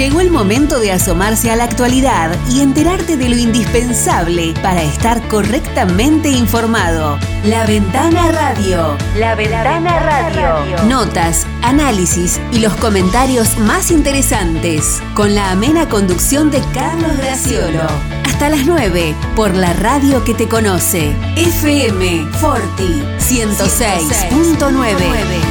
Llegó el momento de asomarse a la actualidad y enterarte de lo indispensable para estar correctamente informado. La Ventana Radio. La Ventana Radio. Notas, análisis y los comentarios más interesantes. Con la amena conducción de Carlos Graciolo. Hasta las 9 por la radio que te conoce. FM Forti 106.9.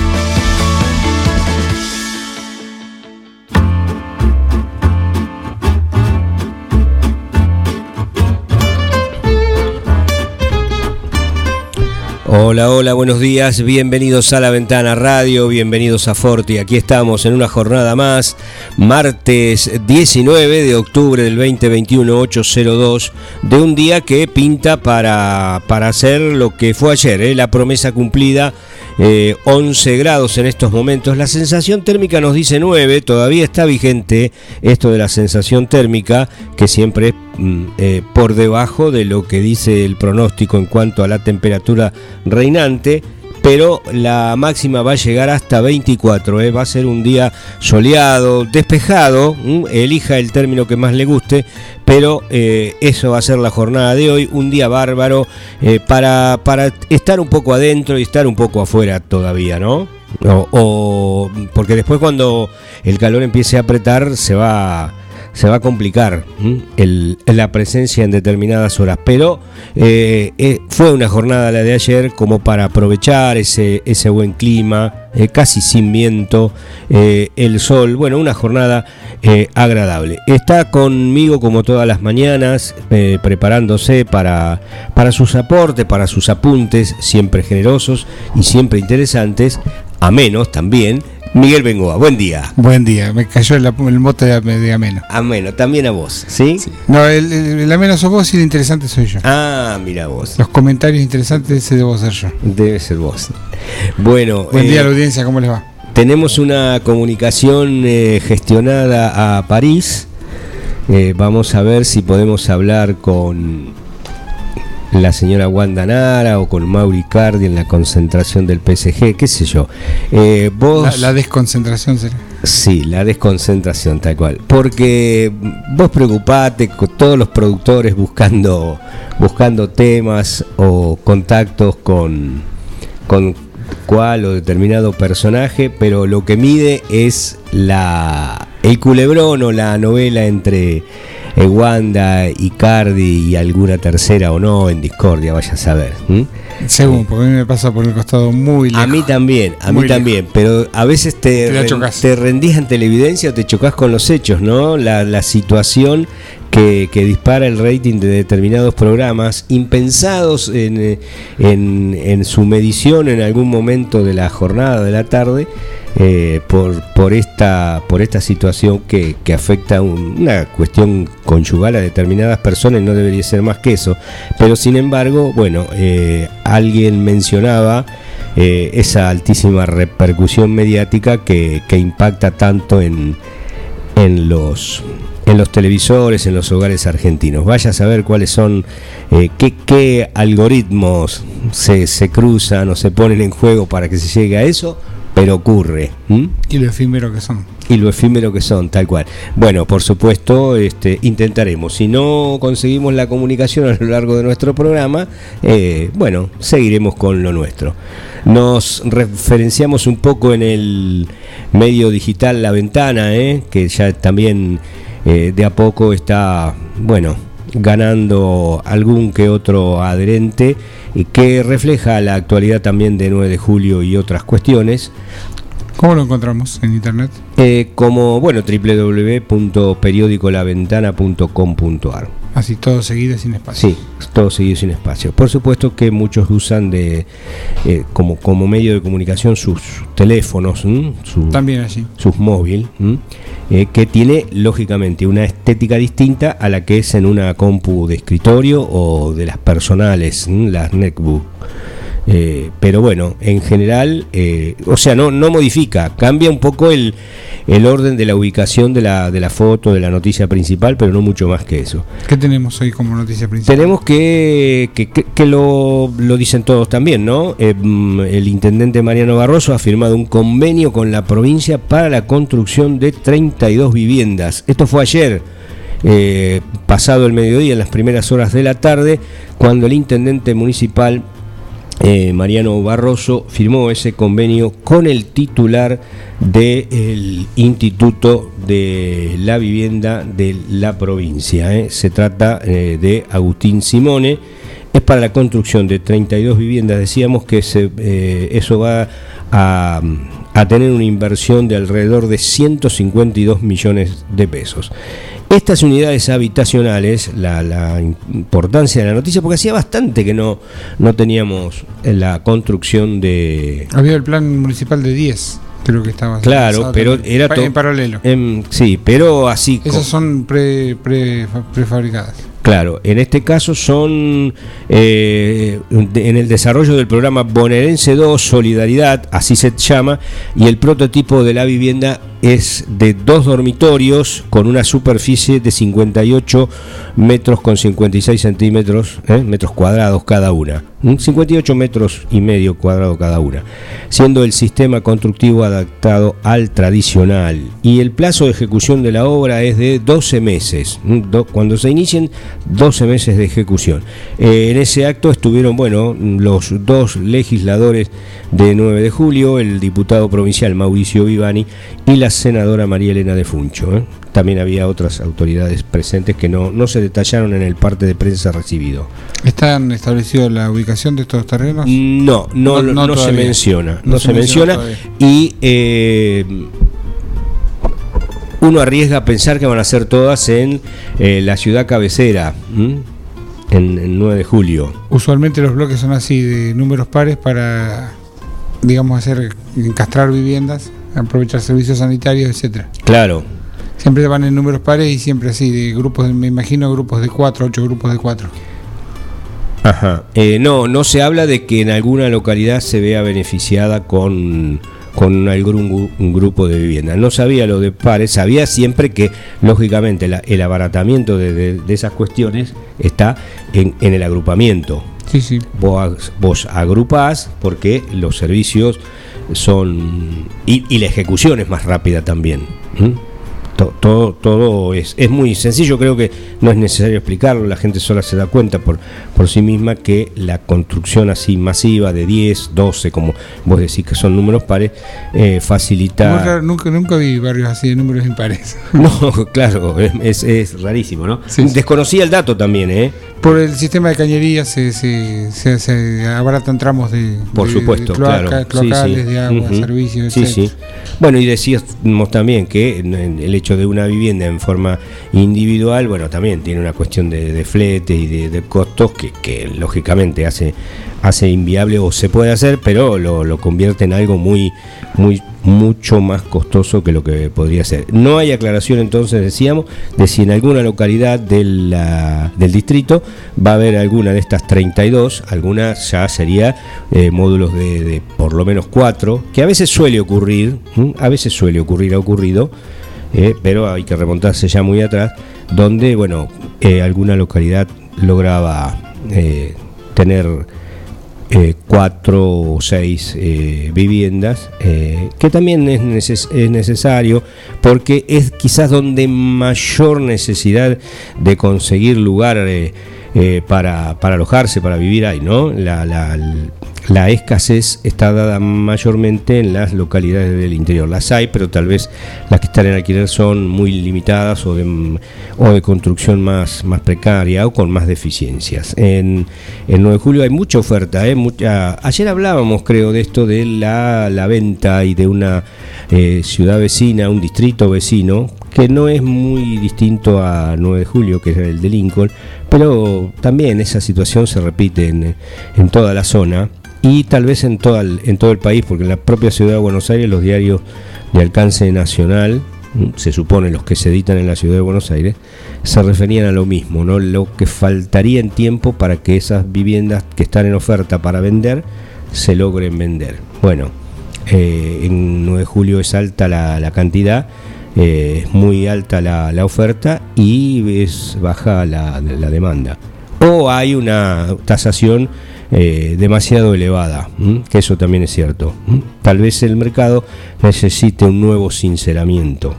Hola, hola, buenos días, bienvenidos a La Ventana Radio, bienvenidos a Forti. Aquí estamos en una jornada más, martes 19 de octubre del 2021, 802, de un día que pinta para, para hacer lo que fue ayer, ¿eh? la promesa cumplida 11 eh, grados en estos momentos. La sensación térmica nos dice 9, todavía está vigente esto de la sensación térmica, que siempre es eh, por debajo de lo que dice el pronóstico en cuanto a la temperatura reinante pero la máxima va a llegar hasta 24. ¿eh? Va a ser un día soleado, despejado, elija el término que más le guste, pero eh, eso va a ser la jornada de hoy, un día bárbaro para, para estar un poco adentro y estar un poco afuera todavía, ¿no? o, porque después cuando el calor empiece a apretar se va se va a complicar la presencia en determinadas horas. Pero eh, eh, fue una jornada la de ayer como para aprovechar ese, ese buen clima, eh, casi sin viento, el sol, bueno, una jornada agradable. Está conmigo como todas las mañanas, preparándose para, para sus aportes, para sus apuntes, siempre generosos y siempre interesantes, a menos también Miguel Bengoa, buen día. Buen día, me cayó el, mote de, ameno. Ameno, también a vos, ¿sí? No, el, ameno sos vos y el interesante soy yo. Ah, mira vos. Los comentarios interesantes debo ser yo. Debe ser vos. Bueno. Buen día a la eh, audiencia, ¿cómo les va? Tenemos una comunicación eh, gestionada a París. Eh, vamos a ver si podemos hablar con la señora Wanda Nara o con Mauri Cardi en la concentración del PSG, qué sé yo. Eh, vos, la, desconcentración sería. Sí, la desconcentración, tal cual. Porque vos preocupate con todos los productores buscando, buscando temas o contactos con, con cual o determinado personaje, pero lo que mide es la el culebrón o la novela entre Wanda, Icardi y alguna tercera o no en Discordia, vaya a saber. Según, porque a mí me pasa por el costado muy lejos. A mí también, a mí también, pero a veces te, te, rendís en televidencia o te chocas con los hechos, ¿no? La, la situación que, dispara el rating de determinados programas, impensados en, en, su medición en algún momento de la jornada de la tarde, eh, por, por, esta, por esta situación que, afecta una cuestión conyugal a determinadas personas, no debería ser más que eso. Pero sin embargo, bueno, eh, alguien mencionaba eh, esa altísima repercusión mediática que, que impacta tanto en, en los en los televisores, en los hogares argentinos. Vaya a saber cuáles son, eh, qué, algoritmos se, se, cruzan o se ponen en juego para que se llegue a eso, pero ocurre. Y lo efímero que son. Y lo efímero que son, tal cual. Bueno, por supuesto, este, intentaremos. Si no conseguimos la comunicación a lo largo de nuestro programa, eh, bueno, seguiremos con lo nuestro. Nos referenciamos un poco en el medio digital La Ventana, eh, que ya también eh, de a poco está, bueno, ganando algún que otro adherente y que refleja la actualidad también de 9 de julio y otras cuestiones. ¿Cómo lo encontramos en internet? Eh, como, bueno, www.periodicolaventana.com.ar. Así, todo seguido sin espacio. Sí, todo seguido sin espacio. Por supuesto que muchos usan de eh, como, como medio de comunicación sus teléfonos, también allí. sus móviles, eh, que tiene lógicamente una estética distinta a la que es en una compu de escritorio o de las personales, las netbook. Eh, pero bueno, en general, eh, o sea, no, no modifica, cambia un poco el, el orden de la ubicación de la, de la foto, de la noticia principal, pero no mucho más que eso. ¿Qué tenemos hoy como noticia principal? Tenemos que, que, que lo, lo, dicen todos también, ¿no? Eh, mm, el intendente Mariano Barroso ha firmado un convenio con la provincia para la construcción de 32 viviendas. Esto fue ayer. Pasado el mediodía, en las primeras horas de la tarde, cuando el intendente municipal eh, Mariano Barroso firmó ese convenio con el titular del Instituto de la Vivienda de la provincia. ¿eh? Se trata eh, de Agustín Simone. Es para la construcción de 32 viviendas. Decíamos que eso va a, a tener una inversión de alrededor de 152 millones de pesos. Estas unidades habitacionales, la, importancia de la noticia, porque hacía bastante que no, no teníamos la construcción de... Había el plan municipal de 10, creo que estaba. Claro, pero era todo... En paralelo. sí, pero así... Esas son pre, pre, prefabricadas. Claro, en este caso son eh, en el desarrollo del programa Bonaerense 2 Solidaridad, así se llama, y el prototipo de la vivienda es de dos dormitorios con una superficie de 58 metros con 56 centímetros, ¿eh? metros cuadrados cada una. 58 metros y medio cuadrado cada una, siendo el sistema constructivo adaptado al tradicional. Y el plazo de ejecución de la obra es de 12 meses. Cuando se inicien, 12 meses de ejecución. Eh, en ese acto estuvieron, bueno, los dos legisladores de 9 de julio, el diputado provincial Mauricio Vivani y la senadora María Elena de Funcho. ¿eh? También había otras autoridades presentes que no, no se detallaron en el parte de prensa recibido. ¿Están establecido la ubicación de estos terrenos? No, no, no, se menciona. No, se, menciona, y eh, uno arriesga a pensar que van a ser todas en eh, la ciudad cabecera. En el 9 de julio. Usualmente los bloques son así, de números pares para, digamos, hacer encastrar viviendas, aprovechar servicios sanitarios, etcétera. Claro, Siempre van en números pares y siempre así, de grupos, me imagino grupos de cuatro, ocho grupos de cuatro. Ajá. Eh, no, no se habla de que en alguna localidad se vea beneficiada con, con algún un grupo de vivienda. No sabía lo de pares, sabía siempre que, lógicamente, el abaratamiento de, esas cuestiones está en, el agrupamiento. Sí, sí. Vos, vos agrupás porque los servicios son. Y, la ejecución es más rápida también todo, todo es, es, muy sencillo, creo que no es necesario explicarlo, la gente sola se da cuenta por, por sí misma que la construcción así masiva de 10, 12, como vos decís que son números pares, eh, facilita... nunca, nunca vi barrios así de números impares. No, claro, es, es, rarísimo, ¿no? Desconocía el dato también, ¿eh? Por el sistema de cañería se, se, se, abaratan tramos de, por supuesto, claro. locales, de agua, servicios, Sí, sí. Bueno, y decíamos también que el hecho de una vivienda en forma individual, bueno, también tiene una cuestión de, flete y de, costos que, lógicamente hace, hace inviable o se puede hacer, pero lo, lo convierte en algo muy, muy mucho más costoso que lo que podría ser. No hay aclaración entonces, decíamos, de si en alguna localidad del, del distrito va a haber alguna de estas 32, alguna ya sería eh, módulos de, por lo menos cuatro, que a veces suele ocurrir, a veces suele ocurrir, ha ocurrido, eh, pero hay que remontarse ya muy atrás, donde, bueno, eh, alguna localidad lograba tener eh, cuatro o seis viviendas, que también es, es, necesario porque es quizás donde mayor necesidad de conseguir lugar para, alojarse, para vivir hay, ¿no? La escasez está dada mayormente en las localidades del interior. Las hay, pero tal vez las que están en alquiler son muy limitadas o de, o de construcción más, precaria o con más deficiencias. En el 9 de julio hay mucha oferta. ¿eh? Ayer hablábamos, creo, de esto de la, venta y de una eh, ciudad vecina, un distrito vecino, que no es muy distinto a 9 de julio, que es el de Lincoln, pero también esa situación se repite en toda la zona y tal vez en, todo el, en todo el país, porque en la propia ciudad de Buenos Aires los diarios de alcance nacional, se supone los que se editan en la ciudad de Buenos Aires, se referían a lo mismo, ¿no? lo que faltaría en tiempo para que esas viviendas que están en oferta para vender se logren vender. Bueno, eh, en 9 de julio es alta la, cantidad, eh, es muy alta la, oferta y es baja la, demanda. O hay una tasación eh, demasiado elevada, que eso también es cierto. Tal vez el mercado necesite un nuevo sinceramiento.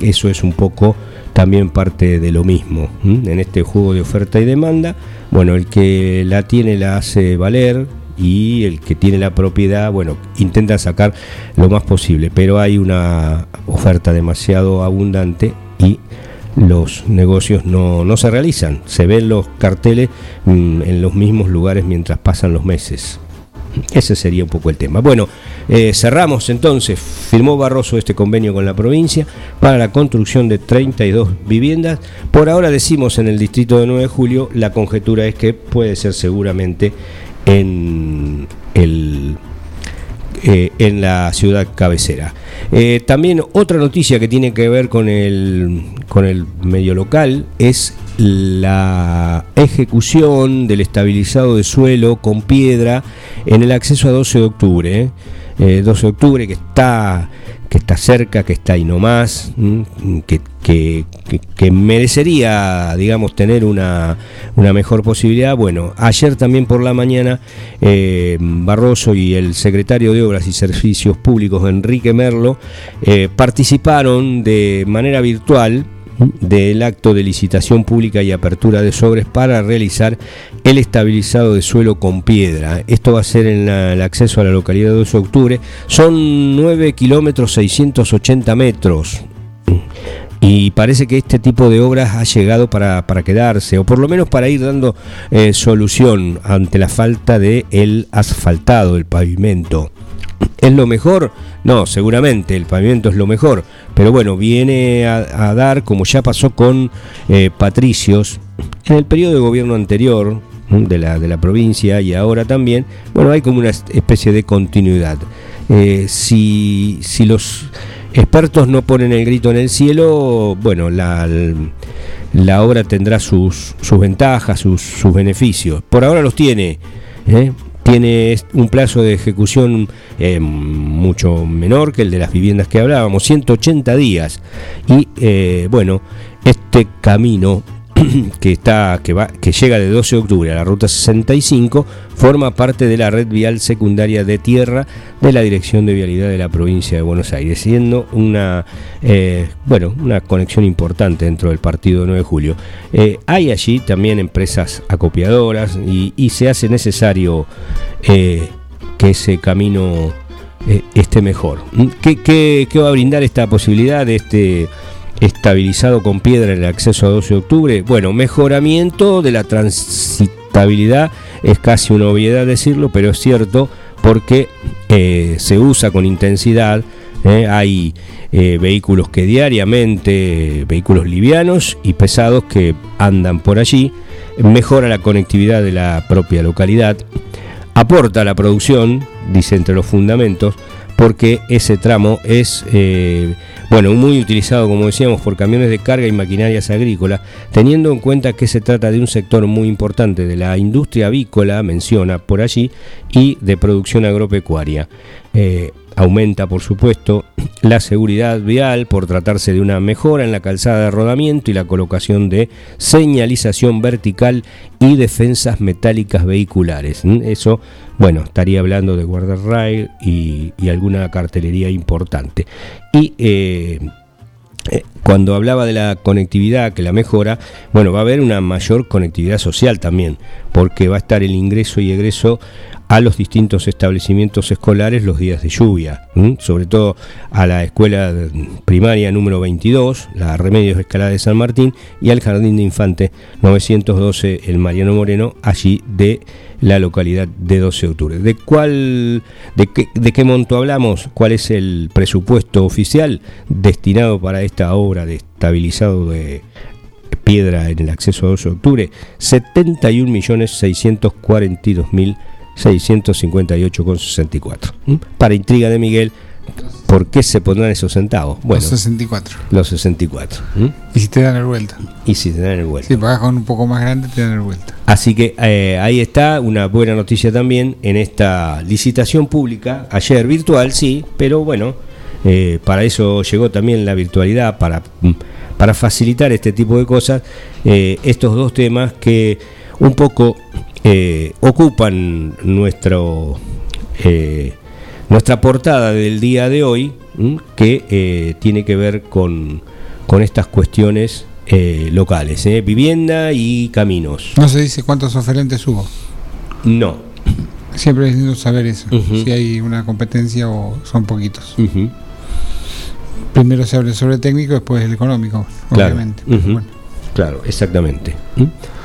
Eso es un poco también parte de lo mismo. En este juego de oferta y demanda, bueno, el que la tiene la hace valer, y el que tiene la propiedad, bueno, intenta sacar lo más posible, pero hay una oferta demasiado abundante y los negocios no, no se realizan, se ven los carteles mm, en los mismos lugares mientras pasan los meses. Ese sería un poco el tema. Bueno, eh, cerramos entonces, firmó Barroso este convenio con la provincia para la construcción de 32 viviendas. Por ahora decimos en el distrito de 9 de julio, la conjetura es que puede ser seguramente en, el, eh, en la ciudad cabecera. Eh, también otra noticia que tiene que ver con el, con el medio local es la ejecución del estabilizado de suelo con piedra en el acceso a 12 de octubre. 12 eh, de octubre que está que está cerca, que está ahí nomás, que, que, merecería, digamos, tener una, mejor posibilidad. Bueno, ayer también por la mañana eh, Barroso y el secretario de Obras y Servicios Públicos, Enrique Merlo, eh, participaron de manera virtual del acto de licitación pública y apertura de sobres para realizar el estabilizado de suelo con piedra. Esto va a ser en el acceso a la localidad de 12 de octubre. Son 9 kilómetros 680 metros. Y parece que este tipo de obras ha llegado para, quedarse, o por lo menos para ir dando eh, solución ante la falta de el asfaltado, el pavimento. ¿Es lo mejor? No, seguramente el pavimento es lo mejor, pero bueno, viene a, dar, como ya pasó con eh, Patricios, en el periodo de gobierno anterior de la, de la provincia y ahora también, bueno, hay como una especie de continuidad. Eh, si, si los expertos no ponen el grito en el cielo, bueno, la, la obra tendrá sus, sus ventajas, sus, sus beneficios. Por ahora los tiene. ¿eh? Tiene un plazo de ejecución eh, mucho menor que el de las viviendas que hablábamos, 180 días. Y eh, bueno, este camino que está que va que llega de 12 de octubre a la ruta 65 forma parte de la red vial secundaria de tierra de la Dirección de Vialidad de la provincia de Buenos Aires, siendo una eh, bueno una conexión importante dentro del partido 9 de julio. Eh, hay allí también empresas acopiadoras y, se hace necesario eh, que ese camino esté mejor. ¿Qué, qué, qué va a brindar esta posibilidad de este estabilizado con piedra en el acceso a 12 de octubre. Bueno, mejoramiento de la transitabilidad, es casi una obviedad decirlo, pero es cierto porque eh, se usa con intensidad. Eh, hay eh, vehículos que diariamente, vehículos livianos y pesados que andan por allí. Mejora la conectividad de la propia localidad. Aporta la producción, dice entre los fundamentos, porque ese tramo es bueno, muy utilizado, como decíamos, por camiones de carga y maquinarias agrícolas, teniendo en cuenta que se trata de un sector muy importante de la industria avícola, menciona por allí, y de producción agropecuaria. Eh, aumenta, por supuesto, la seguridad vial por tratarse de una mejora en la calzada de rodamiento y la colocación de señalización vertical y defensas metálicas vehiculares. Eso, bueno, estaría hablando de guardarrail y, y alguna cartelería importante. Y eh, eh, cuando hablaba de la conectividad, que la mejora, bueno, va a haber una mayor conectividad social también, porque va a estar el ingreso y egreso a los distintos establecimientos escolares los días de lluvia, sobre todo a la escuela primaria número 22, la Remedios Escalada de San Martín, y al Jardín de Infante 912, el Mariano Moreno, allí de la localidad de 12 de octubre. ¿De cuál, qué, de qué monto hablamos? ¿Cuál es el presupuesto oficial destinado para esta obra de estabilizado de piedra en el acceso a 12 de octubre? 71.642.000 658,64. Para intriga de Miguel, ¿Por qué se pondrán esos centavos? Bueno, los 64. Los 64. Y si te dan el vuelta. Y si te dan el vuelta. Si pagas con un poco más grande, te dan el vuelta. Así que eh, ahí está una buena noticia también en esta licitación pública, ayer virtual, sí, pero bueno, eh, para eso llegó también la virtualidad, para, para facilitar este tipo de cosas, eh, estos dos temas que un poco ocupan nuestro nuestra portada del día de hoy, que eh, tiene que ver con, con estas cuestiones eh, locales, ¿eh? vivienda y caminos. ¿No se dice cuántos oferentes hubo? No. Siempre es lindo saber eso, si hay una competencia o son poquitos. Primero se habla sobre el técnico, después el económico, obviamente. Claro, exactamente.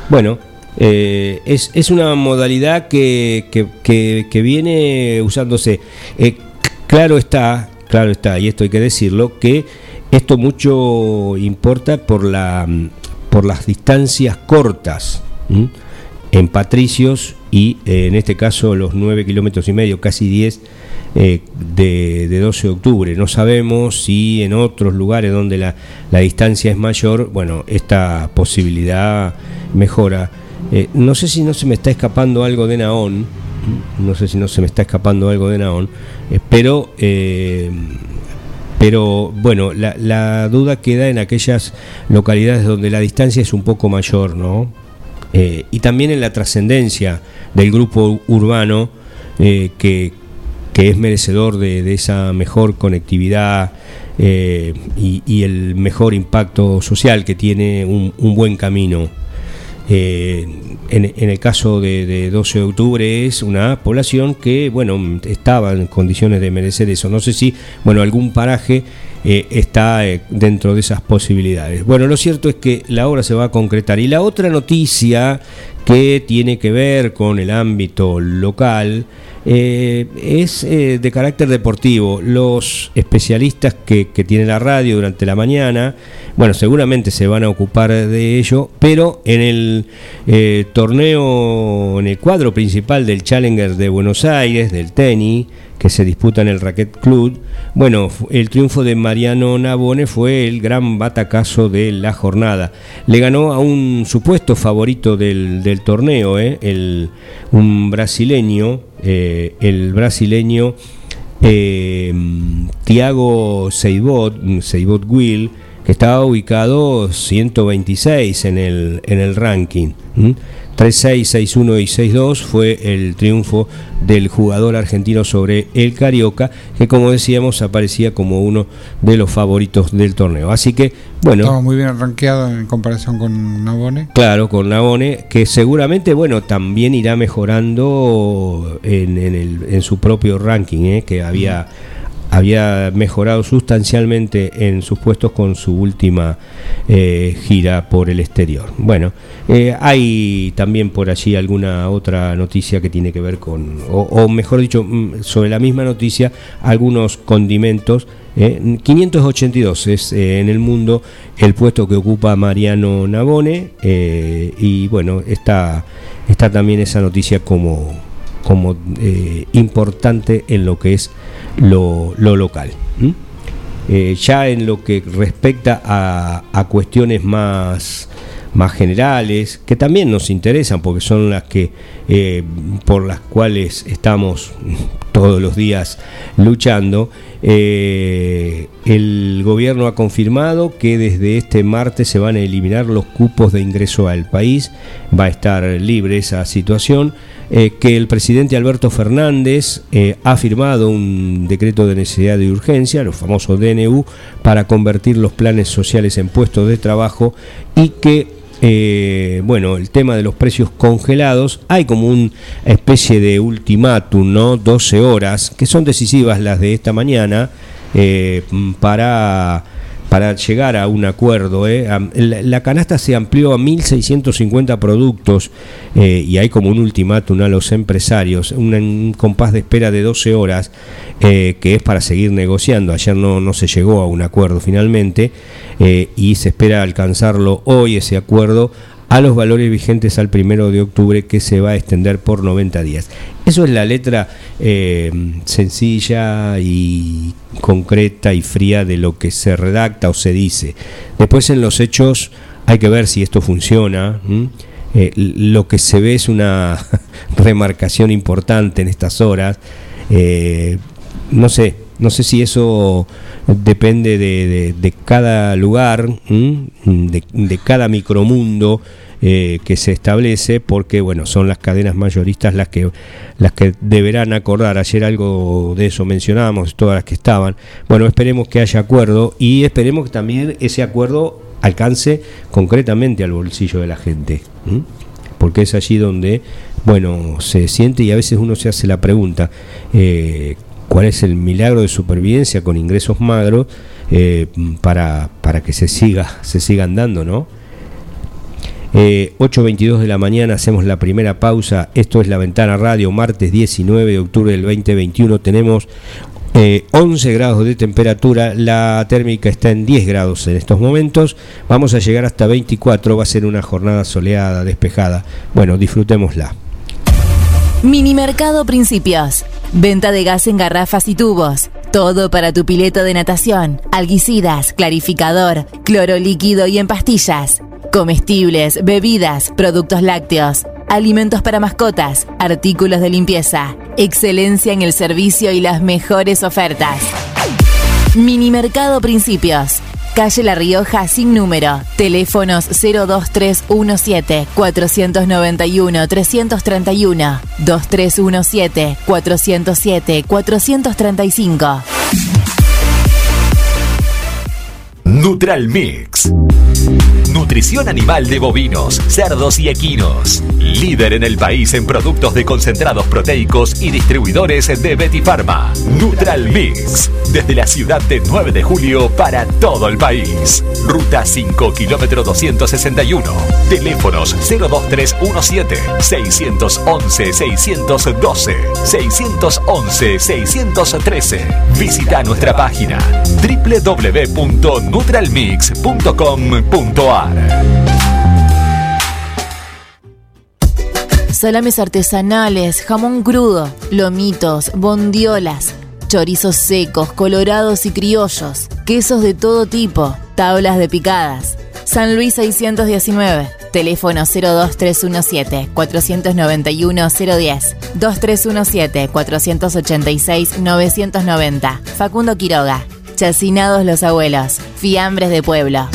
Bueno, eh, es, es, una modalidad que, que, viene usándose. Eh, claro está, claro está, y esto hay que decirlo, que esto mucho importa por, la, por las distancias cortas en Patricios y eh, en este caso los 9 kilómetros y medio, casi 10 de, de, 12 de octubre. No sabemos si en otros lugares donde la, la distancia es mayor, bueno, esta posibilidad mejora. Eh, no sé si no se me está escapando algo de Naón, no sé si no se me está escapando algo de Naón, eh, pero, eh, pero bueno, la, duda queda en aquellas localidades donde la distancia es un poco mayor, ¿no? y también en la trascendencia del grupo urbano que, es merecedor de, esa mejor conectividad y, el mejor impacto social que tiene un buen camino. Eh, en, el caso de, 12 de octubre es una población que, bueno, estaba en condiciones de merecer eso. No sé si, bueno, algún paraje eh, está eh, dentro de esas posibilidades. Bueno, lo cierto es que la obra se va a concretar. Y la otra noticia que tiene que ver con el ámbito local eh, es eh, de carácter deportivo. Los especialistas que, tiene la radio durante la mañana, bueno, seguramente se van a ocupar de ello, pero en el eh, torneo, en el cuadro principal del Challenger de Buenos Aires, del tenis, que se disputa en el Racket Club. Bueno, el triunfo de Mariano Nabone fue el gran batacazo de la jornada. Le ganó a un supuesto favorito del, torneo, el, un brasileño, eh, el brasileño eh, Thiago Seibot, Seibot Will, que estaba ubicado 126 en el, en el ranking. 3-6, 6-1 y 6-2 fue el triunfo del jugador argentino sobre el Carioca, que como decíamos aparecía como uno de los favoritos del torneo. Así que, bueno. Estaba muy bien rankeado en comparación con Nabone. Claro, con Nabone, que seguramente, bueno, también irá mejorando en, el, en su propio ranking, ¿eh? que había había mejorado sustancialmente en sus puestos con su última eh, gira por el exterior. Bueno, eh, hay también por allí alguna otra noticia que tiene que ver con, o, mejor dicho, mm, sobre la misma noticia, algunos condimentos. 582 eh, es en el mundo el puesto que ocupa Mariano Navone y bueno, está, está también esa noticia como, como importante en lo que es lo, local. Eh, ya en lo que respecta a, cuestiones más, más generales, que también nos interesan porque son las que eh, por las cuales estamos todos los días luchando, eh, el gobierno ha confirmado que desde este martes se van a eliminar los cupos de ingreso al país, va a estar libre esa situación. Eh, que el presidente Alberto Fernández ha firmado un decreto de necesidad de urgencia, los famosos DNU, para convertir los planes sociales en puestos de trabajo y que eh, bueno, el tema de los precios congelados, hay como una especie de ultimátum, ¿no? 12 horas, que son decisivas las de esta mañana, para para llegar a un acuerdo. ¿eh? La, canasta se amplió a 1.650 productos eh, y hay como un ultimátum a los empresarios, un, compás de espera de 12 horas eh, que es para seguir negociando. Ayer no, no se llegó a un acuerdo finalmente y se espera alcanzarlo hoy ese acuerdo a los valores vigentes al primero de octubre que se va a extender por 90 días. Eso es la letra eh, sencilla y concreta y fría de lo que se redacta o se dice. Después en los hechos hay que ver si esto funciona. Eh, lo que se ve es una remarcación importante en estas horas. Eh, no sé, no sé si eso depende de, cada lugar, de, cada micromundo eh, que se establece, porque bueno, son las cadenas mayoristas las que, las que deberán acordar. Ayer algo de eso mencionábamos, todas las que estaban. Bueno, esperemos que haya acuerdo y esperemos que también ese acuerdo alcance concretamente al bolsillo de la gente. Porque es allí donde, bueno, se siente y a veces uno se hace la pregunta, eh, cuál es el milagro de supervivencia con ingresos magros eh, para, para, que se siga, se sigan dando, ¿no? 8.22 eh, de la mañana hacemos la primera pausa. Esto es La Ventana Radio, martes 19 de octubre del 2021. Tenemos 11 grados de temperatura, la térmica está en 10 grados en estos momentos. Vamos a llegar hasta 24, va a ser una jornada soleada, despejada. Bueno, disfrutémosla. Minimercado Principios. Venta de gas en garrafas y tubos. Todo para tu pileto de natación, alguicidas, clarificador, cloro líquido y en pastillas. Comestibles, bebidas, productos lácteos, alimentos para mascotas, artículos de limpieza. Excelencia en el servicio y las mejores ofertas. Minimercado Principios. Calle La Rioja sin número. Teléfonos 02317 491 Neutral Mix. Nutrición animal de bovinos, cerdos y equinos. Líder en el país en productos de concentrados proteicos y distribuidores de Betty Pharma. Neutral Mix. Desde la ciudad de 9 de julio para todo el país. Ruta 5, kilómetro 261. Teléfonos 02317 611 612 611 613. Visita nuestra página www.nutralmix.com.ar. Salames artesanales, jamón crudo, lomitos, bondiolas, chorizos secos, colorados y criollos, quesos de todo tipo, tablas de picadas. San Luis 619, teléfono 02317 491 010, 2317 486 990. Facundo Quiroga, Chacinados los abuelos, fiambres de pueblo.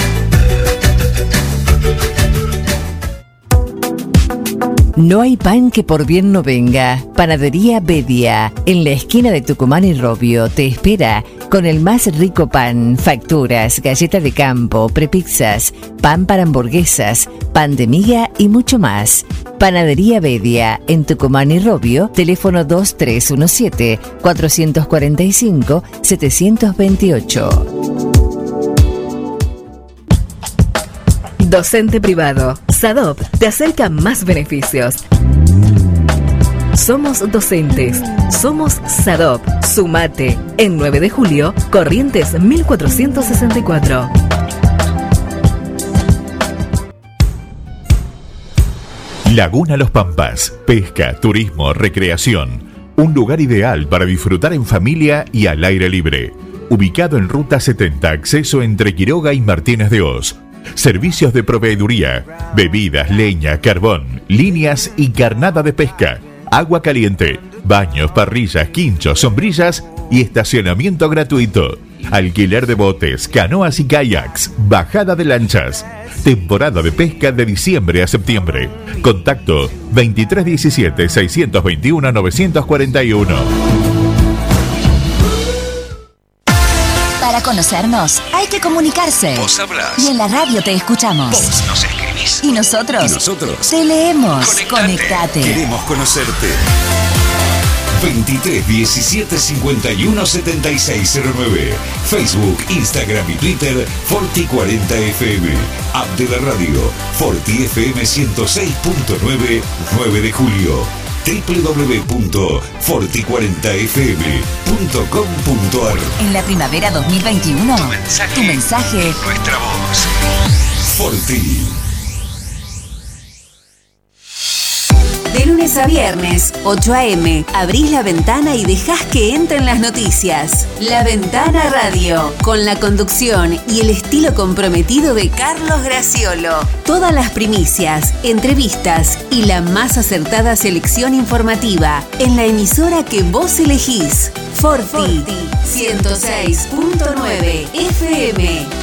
No hay pan que por bien no venga. Panadería Bedia, en la esquina de Tucumán y Robio, te espera con el más rico pan, facturas, galleta de campo, prepizzas, pan para hamburguesas, pan de miga y mucho más. Panadería Bedia, en Tucumán y Robio, teléfono 2317-445-728. Docente privado. SADOP te acerca más beneficios. Somos docentes. Somos SADOP. Sumate. En 9 de julio, Corrientes 1464. Laguna Los Pampas. Pesca, turismo, recreación. Un lugar ideal para disfrutar en familia y al aire libre. Ubicado en Ruta 70, acceso entre Quiroga y Martínez de Oz servicios de proveeduría, bebidas, leña, carbón, líneas y carnada de pesca, agua caliente, baños, parrillas, quinchos, sombrillas y estacionamiento gratuito. Alquiler de botes, canoas y kayaks, bajada de lanchas. Temporada de pesca de diciembre a septiembre. Contacto 2317 621 941. Para conocernos hay que comunicarse. Vos hablas. Y en la radio te escuchamos. Vos nos escribís. Y nosotros. Y nosotros. Te leemos. Conectate. Queremos conocerte. 23 17 51 76 09. Facebook, Instagram y Twitter Forti 40 FM. App de la radio Forti FM 106.9 9 de julio www.forti40fm.com.ar En la primavera 2021, tu mensaje, nuestra voz. Forti. De lunes a viernes, 8 a.m., abrís la ventana y dejás que entren las noticias. La Ventana Radio, con la conducción y el estilo comprometido de Carlos Graciolo. Todas las primicias, entrevistas y la más acertada selección informativa en la emisora que vos elegís. Forti, 106.9 FM.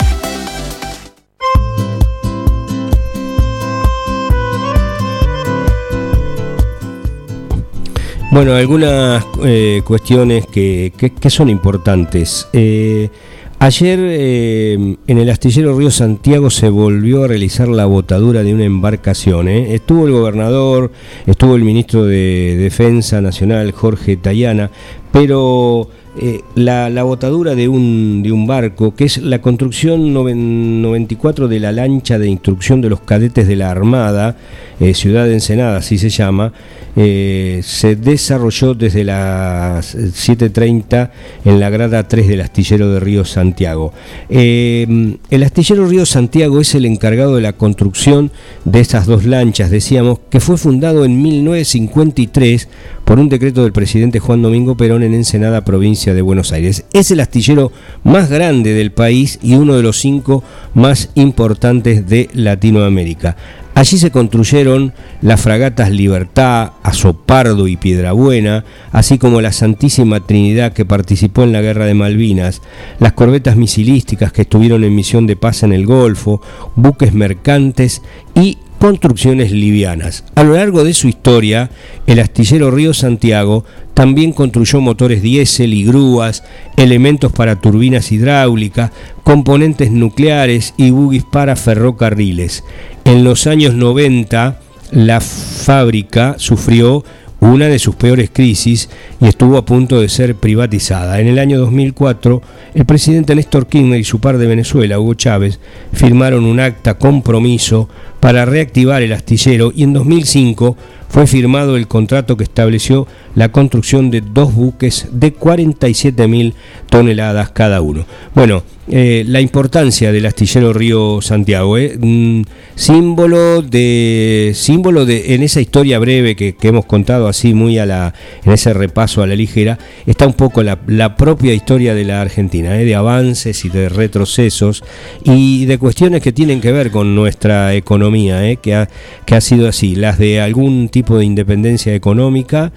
Bueno, algunas eh, cuestiones que, son importantes. Eh, ayer eh, en el astillero Río Santiago se volvió a realizar la botadura de una embarcación. Estuvo el gobernador, estuvo el ministro de Defensa Nacional, Jorge Tayana, pero eh, la, botadura de un, barco, que es la construcción 94 de la lancha de instrucción de los cadetes de la Armada, eh, Ciudad de Ensenada, así se llama, eh, se desarrolló desde las 7.30 en la grada 3 del astillero de Río Santiago. el astillero Río Santiago es el encargado de la construcción de estas dos lanchas, decíamos, que fue fundado en 1953 por un decreto del presidente Juan Domingo Perón en Ensenada, provincia de Buenos Aires. Es el astillero más grande del país y uno de los cinco más importantes de Latinoamérica. Allí se construyeron las fragatas Libertad, Azopardo y Piedrabuena, así como la Santísima Trinidad que participó en la Guerra de Malvinas, las corbetas misilísticas que estuvieron en misión de paz en el Golfo, buques mercantes y construcciones livianas. A lo largo de su historia, el astillero Río Santiago también construyó motores diésel y grúas, elementos para turbinas hidráulicas, componentes nucleares y buggies para ferrocarriles. En los años 90, la fábrica sufrió una de sus peores crisis y estuvo a punto de ser privatizada. En el año 2004, el presidente Néstor Kirchner y su par de Venezuela, Hugo Chávez, firmaron un acta compromiso para reactivar el astillero y en 2005 fue firmado el contrato que estableció la construcción de dos buques de 47.000 toneladas cada uno. Bueno, eh, la importancia del astillero Río Santiago, eh, mm, símbolo de símbolo de en esa historia breve que, hemos contado así muy a la en ese repaso a la ligera está un poco la, propia historia de la Argentina, eh, de avances y de retrocesos y de cuestiones que tienen que ver con nuestra economía, que ha, que ha sido así, las de algún tipo de independencia económica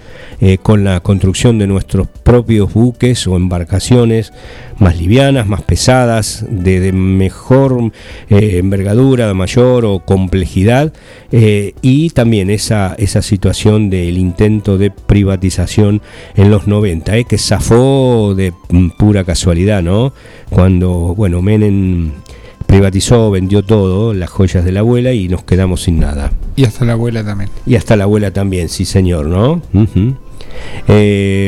con la construcción de nuestros propios buques o embarcaciones más livianas, más pesadas, de, mejor eh, envergadura, de mayor o complejidad, eh, y también esa, esa situación del intento de privatización en los 90, eh, que zafó de pura casualidad, ¿no? Cuando, bueno, Menem privatizó, vendió todo, las joyas de la abuela y nos quedamos sin nada. Y hasta la abuela también. Y hasta la abuela también, sí señor, ¿no?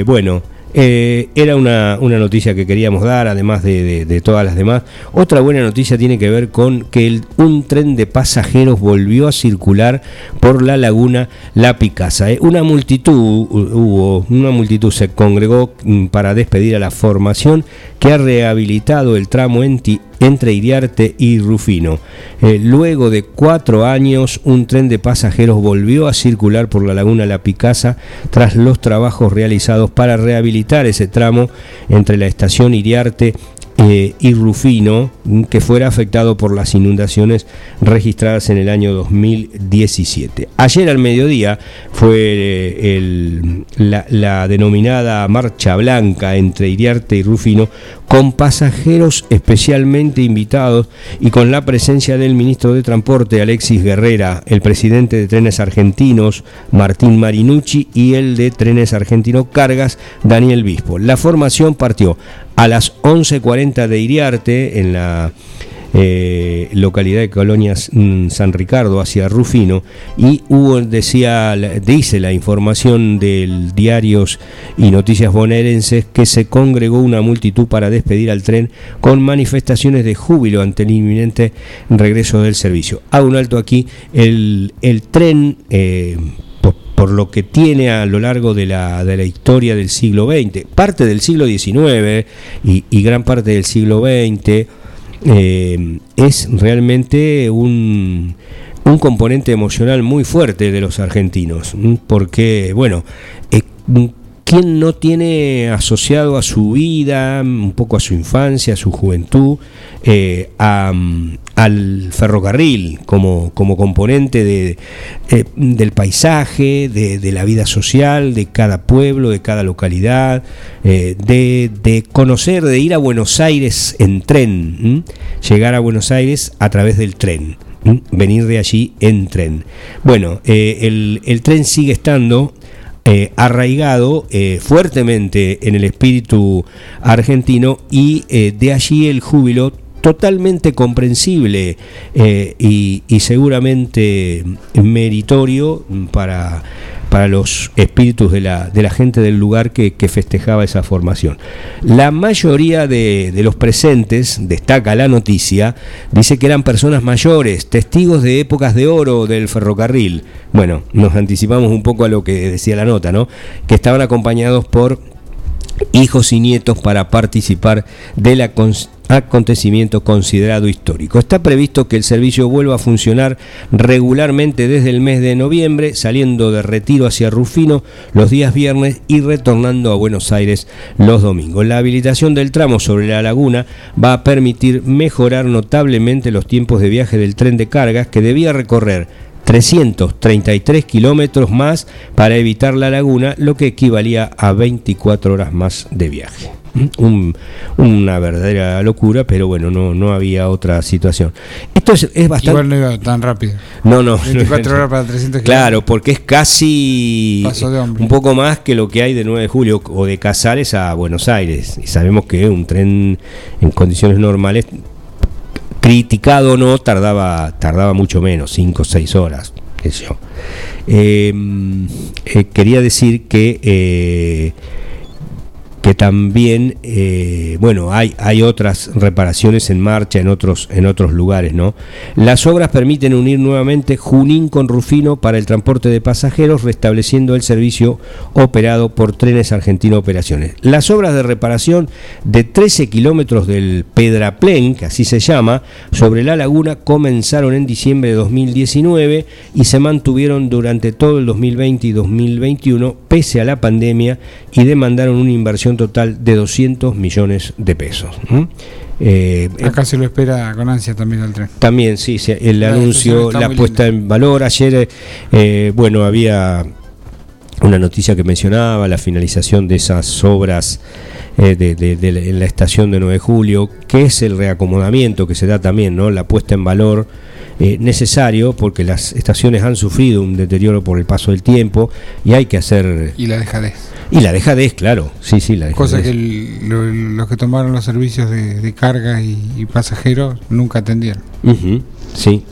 bueno, eh, era una, noticia que queríamos dar, además de, todas las demás. Otra buena noticia tiene que ver con que un tren de pasajeros volvió a circular por la laguna La Picasa. Eh, una multitud hubo, una multitud se congregó mm, para despedir a la formación que ha rehabilitado el tramo entre Iriarte y Rufino. Eh, luego de cuatro años, un tren de pasajeros volvió a circular por la laguna La Picasa tras los trabajos realizados para rehabilitar ese tramo entre la estación Iriarte eh, y Rufino, que fuera afectado por las inundaciones registradas en el año 2017. Ayer al mediodía fue eh, la, denominada Marcha Blanca entre Iriarte y Rufino, con pasajeros especialmente invitados y con la presencia del ministro de Transporte Alexis Guerrera, el presidente de Trenes Argentinos Martín Marinucci y el de Trenes Argentinos Cargas Daniel Bispo. La formación partió a las 11.40 de Iriarte, en la eh, localidad de Colonias mm, San Ricardo, hacia Rufino, y hubo, decía, dice la información del diarios y noticias bonaerenses que se congregó una multitud para despedir al tren con manifestaciones de júbilo ante el inminente regreso del servicio. Hago un alto aquí, el, tren... Eh, por lo que tiene a lo largo de la, de la historia del siglo XX, parte del siglo XIX y, gran parte del siglo XX, eh, es realmente un, un componente emocional muy fuerte de los argentinos, porque, bueno, eh, ¿quién no tiene asociado a su vida, un poco a su infancia, a su juventud, eh, al ferrocarril como, como componente de, eh, del paisaje, de, la vida social, de cada pueblo, de cada localidad, de, de, conocer, de ir a Buenos Aires en tren, llegar a Buenos Aires a través del tren venir de allí en tren. Bueno, eh, el, tren sigue estando eh, arraigado eh, fuertemente en el espíritu argentino y de allí el júbilo totalmente comprensible y, y, seguramente meritorio para para los espíritus de la, de la gente del lugar que, festejaba esa formación. La mayoría de, los presentes, destaca la noticia, dice que eran personas mayores, testigos de épocas de oro del ferrocarril. Bueno, nos anticipamos un poco a lo que decía la nota, ¿no? Que estaban acompañados por hijos y nietos para participar de la acontecimiento considerado histórico. Está previsto que el servicio vuelva a funcionar regularmente desde el mes de noviembre, saliendo de retiro hacia Rufino los días viernes y retornando a Buenos Aires los domingos. La habilitación del tramo sobre la laguna va a permitir mejorar notablemente los tiempos de viaje del tren de cargas que debía recorrer 333 kilómetros más para evitar la laguna, lo que equivalía a 24 horas más de viaje. una verdadera locura, pero bueno, no, no había otra situación. Esto es, bastante. Igual no iba tan rápido. No, no. 24 horas para 300 Claro, porque es casi un poco más que lo que hay de 9 de julio o de Casares a Buenos Aires. Y sabemos que un tren en condiciones normales criticado o no, tardaba, tardaba mucho menos, 5 o 6 horas. Qué yo. Em, eh, quería decir que eh, que también, eh, bueno, hay, hay otras reparaciones en marcha en otros, en otros lugares, ¿no? Las obras permiten unir nuevamente Junín con Rufino para el transporte de pasajeros, restableciendo el servicio operado por Trenes Argentino Operaciones. Las obras de reparación de 13 kilómetros del Pedraplén, que así se llama, sobre la laguna, comenzaron en diciembre de 2019 y se mantuvieron durante todo el 2020 y 2021, pese a la pandemia, y demandaron una inversión total de 200 millones de pesos. Eh, Acá se lo espera con ansia también el tren. También, sí, el anuncio, la puesta en valor. Ayer, eh, bueno, había una noticia que mencionaba la finalización de esas obras eh, de, la estación de 9 de julio, que es el reacomodamiento que se da también, ¿no? La puesta en valor necesario porque las estaciones han sufrido un deterioro por el paso del tiempo y hay que hacer... Y la dejadez. Y la dejadez, claro, sí, sí, la Cosa que los que tomaron los servicios de, carga y, pasajeros nunca atendieron. sí.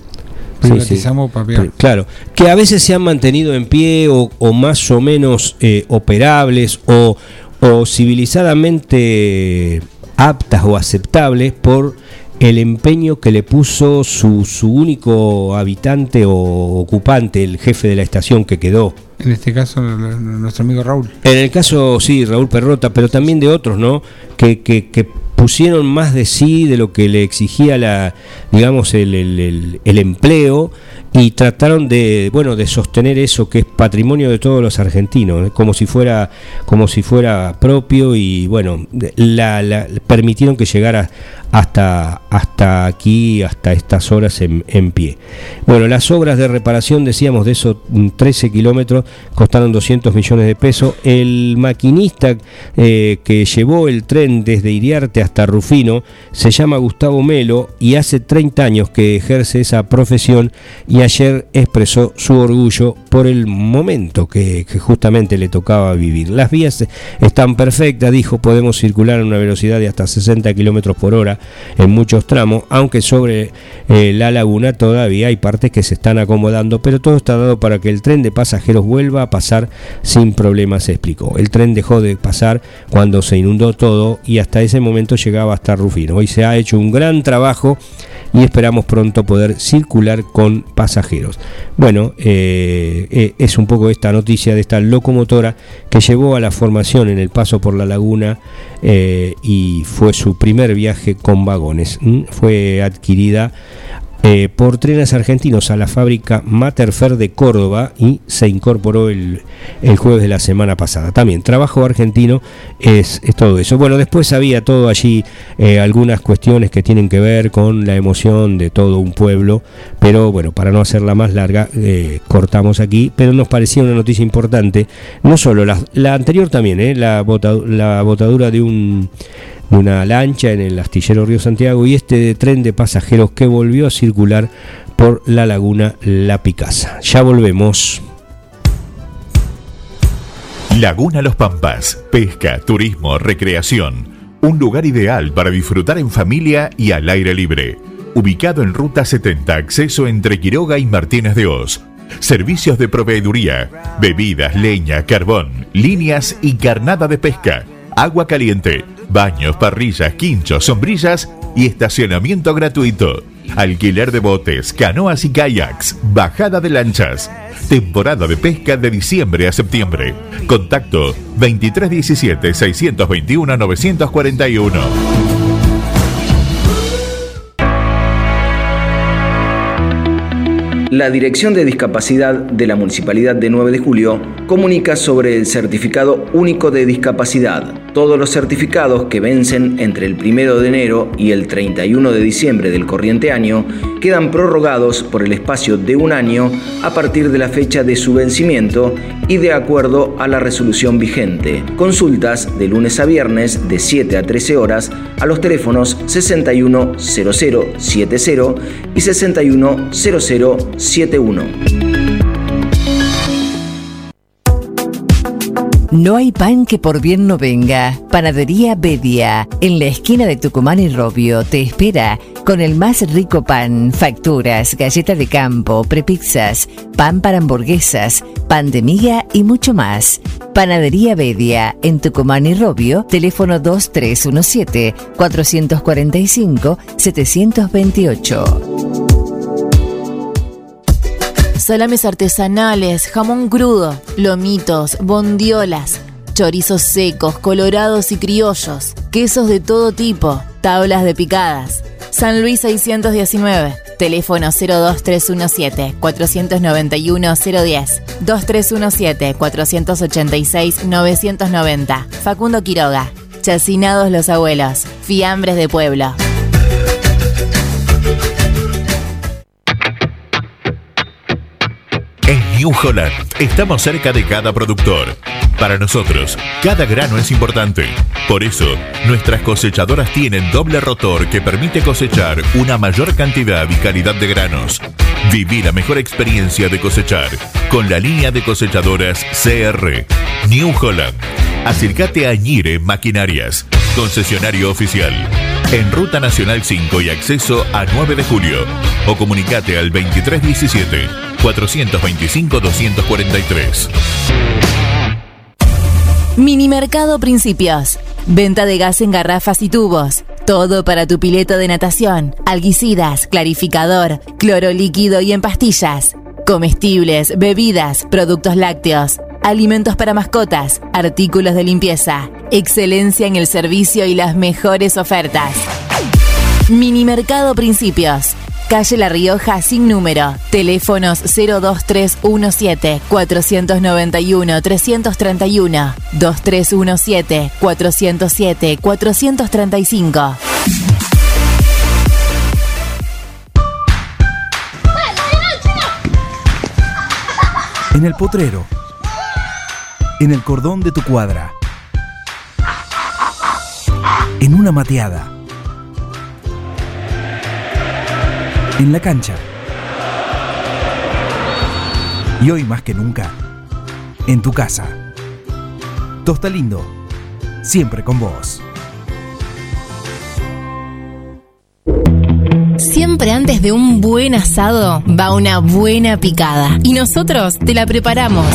Privatizamos Claro, que a veces se han mantenido en pie o, más o menos eh, operables o, o civilizadamente aptas o aceptables por el empeño que le puso su, su único habitante o ocupante, el jefe de la estación que quedó. En este caso, nuestro amigo Raúl. En el caso, sí, Raúl Perrota, pero también de otros, ¿no? Que, que, que pusieron más de sí de lo que le exigía la, digamos, el, el, el, empleo y trataron de, bueno, de sostener eso que es patrimonio de todos los argentinos, como si fuera, como si fuera propio y bueno, la, la permitieron que llegara hasta, hasta aquí, hasta estas horas en, pie. Bueno, las obras de reparación, decíamos, de esos 13 kilómetros costaron 200 millones de pesos. El maquinista eh, que llevó el tren desde Iriarte hasta Rufino se llama Gustavo Melo y hace 30 años que ejerce esa profesión y ayer expresó su orgullo por el momento que, justamente le tocaba vivir. Las vías están perfectas, dijo, podemos circular a una velocidad de hasta 60 kilómetros por hora en muchos tramos, aunque sobre eh, la laguna todavía hay partes que se están acomodando, pero todo está dado para que el tren de pasajeros vuelva a pasar sin problemas, explicó. El tren dejó de pasar cuando se inundó todo y hasta ese momento llegaba hasta Rufino. Hoy se ha hecho un gran trabajo y esperamos pronto poder circular con pasajeros. Bueno, eh, eh, es un poco esta noticia de esta locomotora que llevó a la formación en el paso por la laguna eh, y fue su primer viaje con vagones. Fue adquirida eh, por trenes argentinos a la fábrica Materfer de Córdoba y se incorporó el, jueves de la semana pasada. También trabajo argentino es, todo eso. Bueno, después había todo allí, eh, algunas cuestiones que tienen que ver con la emoción de todo un pueblo, pero bueno, para no hacerla más larga, eh, cortamos aquí, pero nos parecía una noticia importante, no solo la, anterior también, la, la botadura de un una lancha en el astillero Río Santiago y este tren de pasajeros que volvió a circular por la laguna La Picasa. Ya volvemos. Laguna Los Pampas, pesca, turismo, recreación. Un lugar ideal para disfrutar en familia y al aire libre. Ubicado en Ruta 70, acceso entre Quiroga y Martínez de Oz. Servicios de proveeduría, bebidas, leña, carbón, líneas y carnada de pesca, agua caliente baños, parrillas, quinchos, sombrillas y estacionamiento gratuito. Alquiler de botes, canoas y kayaks, bajada de lanchas. Temporada de pesca de diciembre a septiembre. Contacto 2317 621 941. la Dirección de Discapacidad de la Municipalidad de 9 de Julio comunica sobre el Certificado Único de Discapacidad. Todos los certificados que vencen entre el 1 de enero y el 31 de diciembre del corriente año quedan prorrogados por el espacio de un año a partir de la fecha de su vencimiento y de acuerdo a la resolución vigente. Consultas de lunes a viernes de 7 a 13 horas a los teléfonos 610070 y 610071. No hay pan que por bien no venga. Panadería Bedia, en la esquina de Tucumán y Robio, te espera con el más rico pan, facturas, galleta de campo, prepizzas, pan para hamburguesas, pan de miga y mucho más. Panadería Bedia, en Tucumán y Robio, teléfono 2317-445-728. Salames artesanales, jamón crudo, lomitos, bondiolas, chorizos secos, colorados y criollos, quesos de todo tipo, tablas de picadas. San Luis 619. Teléfono 02317 491 010 2317 486 990. Facundo Quiroga. Chacinados los abuelos. Fiambres de pueblo. New Holland estamos cerca de cada productor para nosotros, cada grano es importante. Por eso, nuestras cosechadoras tienen doble rotor que permite cosechar una mayor cantidad y calidad de granos. Viví la mejor experiencia de cosechar con la línea de cosechadoras CR New Holland. Acércate a Ñire Maquinarias, concesionario oficial. En Ruta Nacional 5 y acceso a 9 de julio. O comunicate al 2317 425 243. Minimercado Principios. Venta de gas en garrafas y tubos. Todo para tu pileta de natación. Alguicidas, clarificador, cloro líquido y en pastillas. Comestibles, bebidas, productos lácteos. Alimentos para mascotas, artículos de limpieza. Excelencia en el servicio y las mejores ofertas. Minimercado Principios calle La Rioja sin número. Teléfonos 02317 491 331 2317 407 435. En el potrero. En el cordón de tu cuadra. En una mateada en la cancha. Y hoy más que nunca, en tu casa. Tosta Lindo, siempre con vos. Siempre antes de un buen asado va una buena picada. Y nosotros te la preparamos.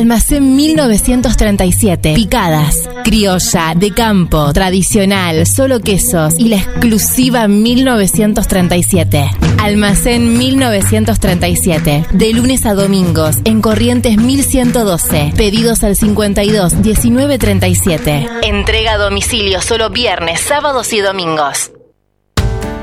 Almacén 1937. Picadas, criolla, de campo, tradicional, solo quesos y la exclusiva 1937. Almacén 1937. De lunes a domingos en Corrientes 1112. Pedidos al 52 1937. Entrega a domicilio solo viernes, sábados y domingos.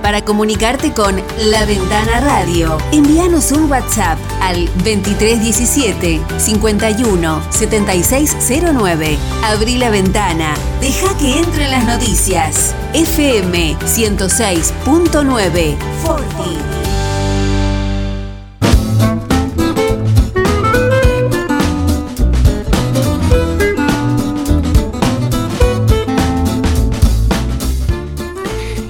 Para comunicarte con La Ventana Radio, envíanos un WhatsApp al 2317 51 7609. Abrí la ventana, deja que entren las noticias. FM 106.9 Forti.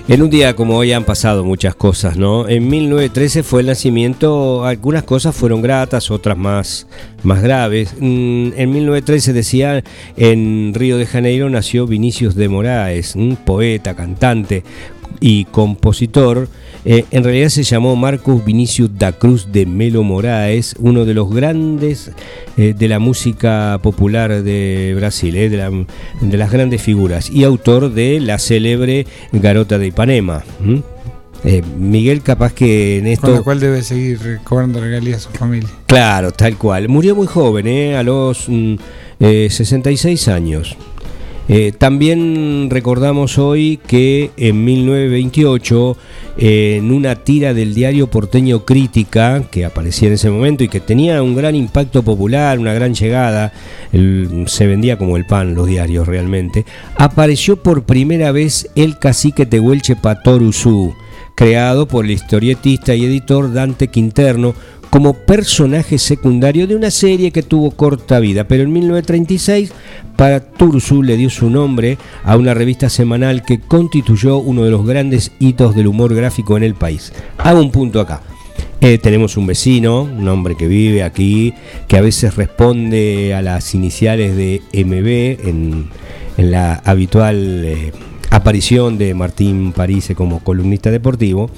En un día como hoy han pasado muchas cosas, ¿no? En 1913 fue el nacimiento, algunas cosas fueron gratas, otras más, más graves. Mm, en 1913 decía, en Río de Janeiro nació Vinicius de Moraes, un poeta, cantante y compositor eh, en realidad se llamó Marcos Vinicius da Cruz de Melo Moraes, uno de los grandes eh, de la música popular de Brasil, eh, de, las grandes figuras, y autor de la célebre Garota de Ipanema. Miguel, capaz que en esto. Con la cual debe seguir cobrando regalías a su familia. Claro, tal cual. Murió muy joven, a los 66 mm, años. Eh, también recordamos hoy que en 1928, en una tira del diario porteño Crítica, que aparecía en ese momento y que tenía un gran impacto popular, una gran llegada, se vendía como el pan los diarios realmente, apareció por primera vez el cacique Tehuelche Patoruzú, creado por el historietista y editor Dante Quinterno, como personaje secundario de una serie que tuvo corta vida, pero en 1936 para Tursu le dio su nombre a una revista semanal que constituyó uno de los grandes hitos del humor gráfico en el país. Hago un punto acá. Eh, tenemos un vecino, un hombre que vive aquí, que a veces responde a las iniciales de MB en, la habitual eh, aparición de Martín Parise como columnista deportivo.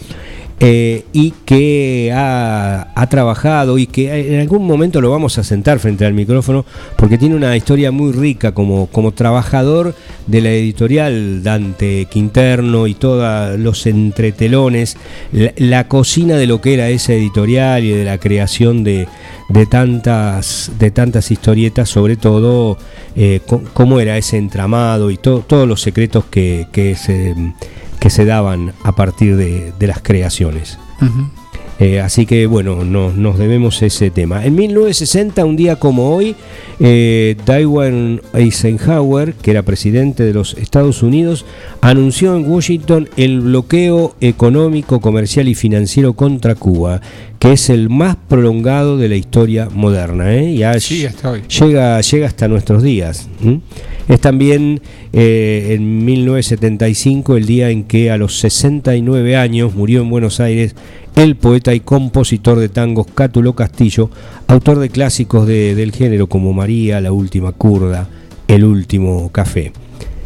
Eh, y que ha, trabajado y que en algún momento lo vamos a sentar frente al micrófono porque tiene una historia muy rica como, como trabajador de la editorial Dante Quinterno y todos los entretelones, la, cocina de lo que era esa editorial y de la creación de, tantas, de tantas historietas, sobre todo eh, cómo era ese entramado y todos los secretos que, que se que se daban a partir de, las creaciones. Eh, así que bueno, nos debemos ese tema. En 1960, un día como hoy, eh, Eisenhower, que era presidente de los Estados Unidos, anunció en Washington el bloqueo económico, comercial y financiero contra Cuba, que es el más prolongado de la historia moderna. ¿eh? Ya sí, hasta hoy. Llega, llega hasta nuestros días. Es también eh, en 1975 el día en que a los 69 años murió en Buenos Aires el poeta y compositor de tangos Cátulo Castillo, autor de clásicos del género como María, La Última Curda, El Último Café.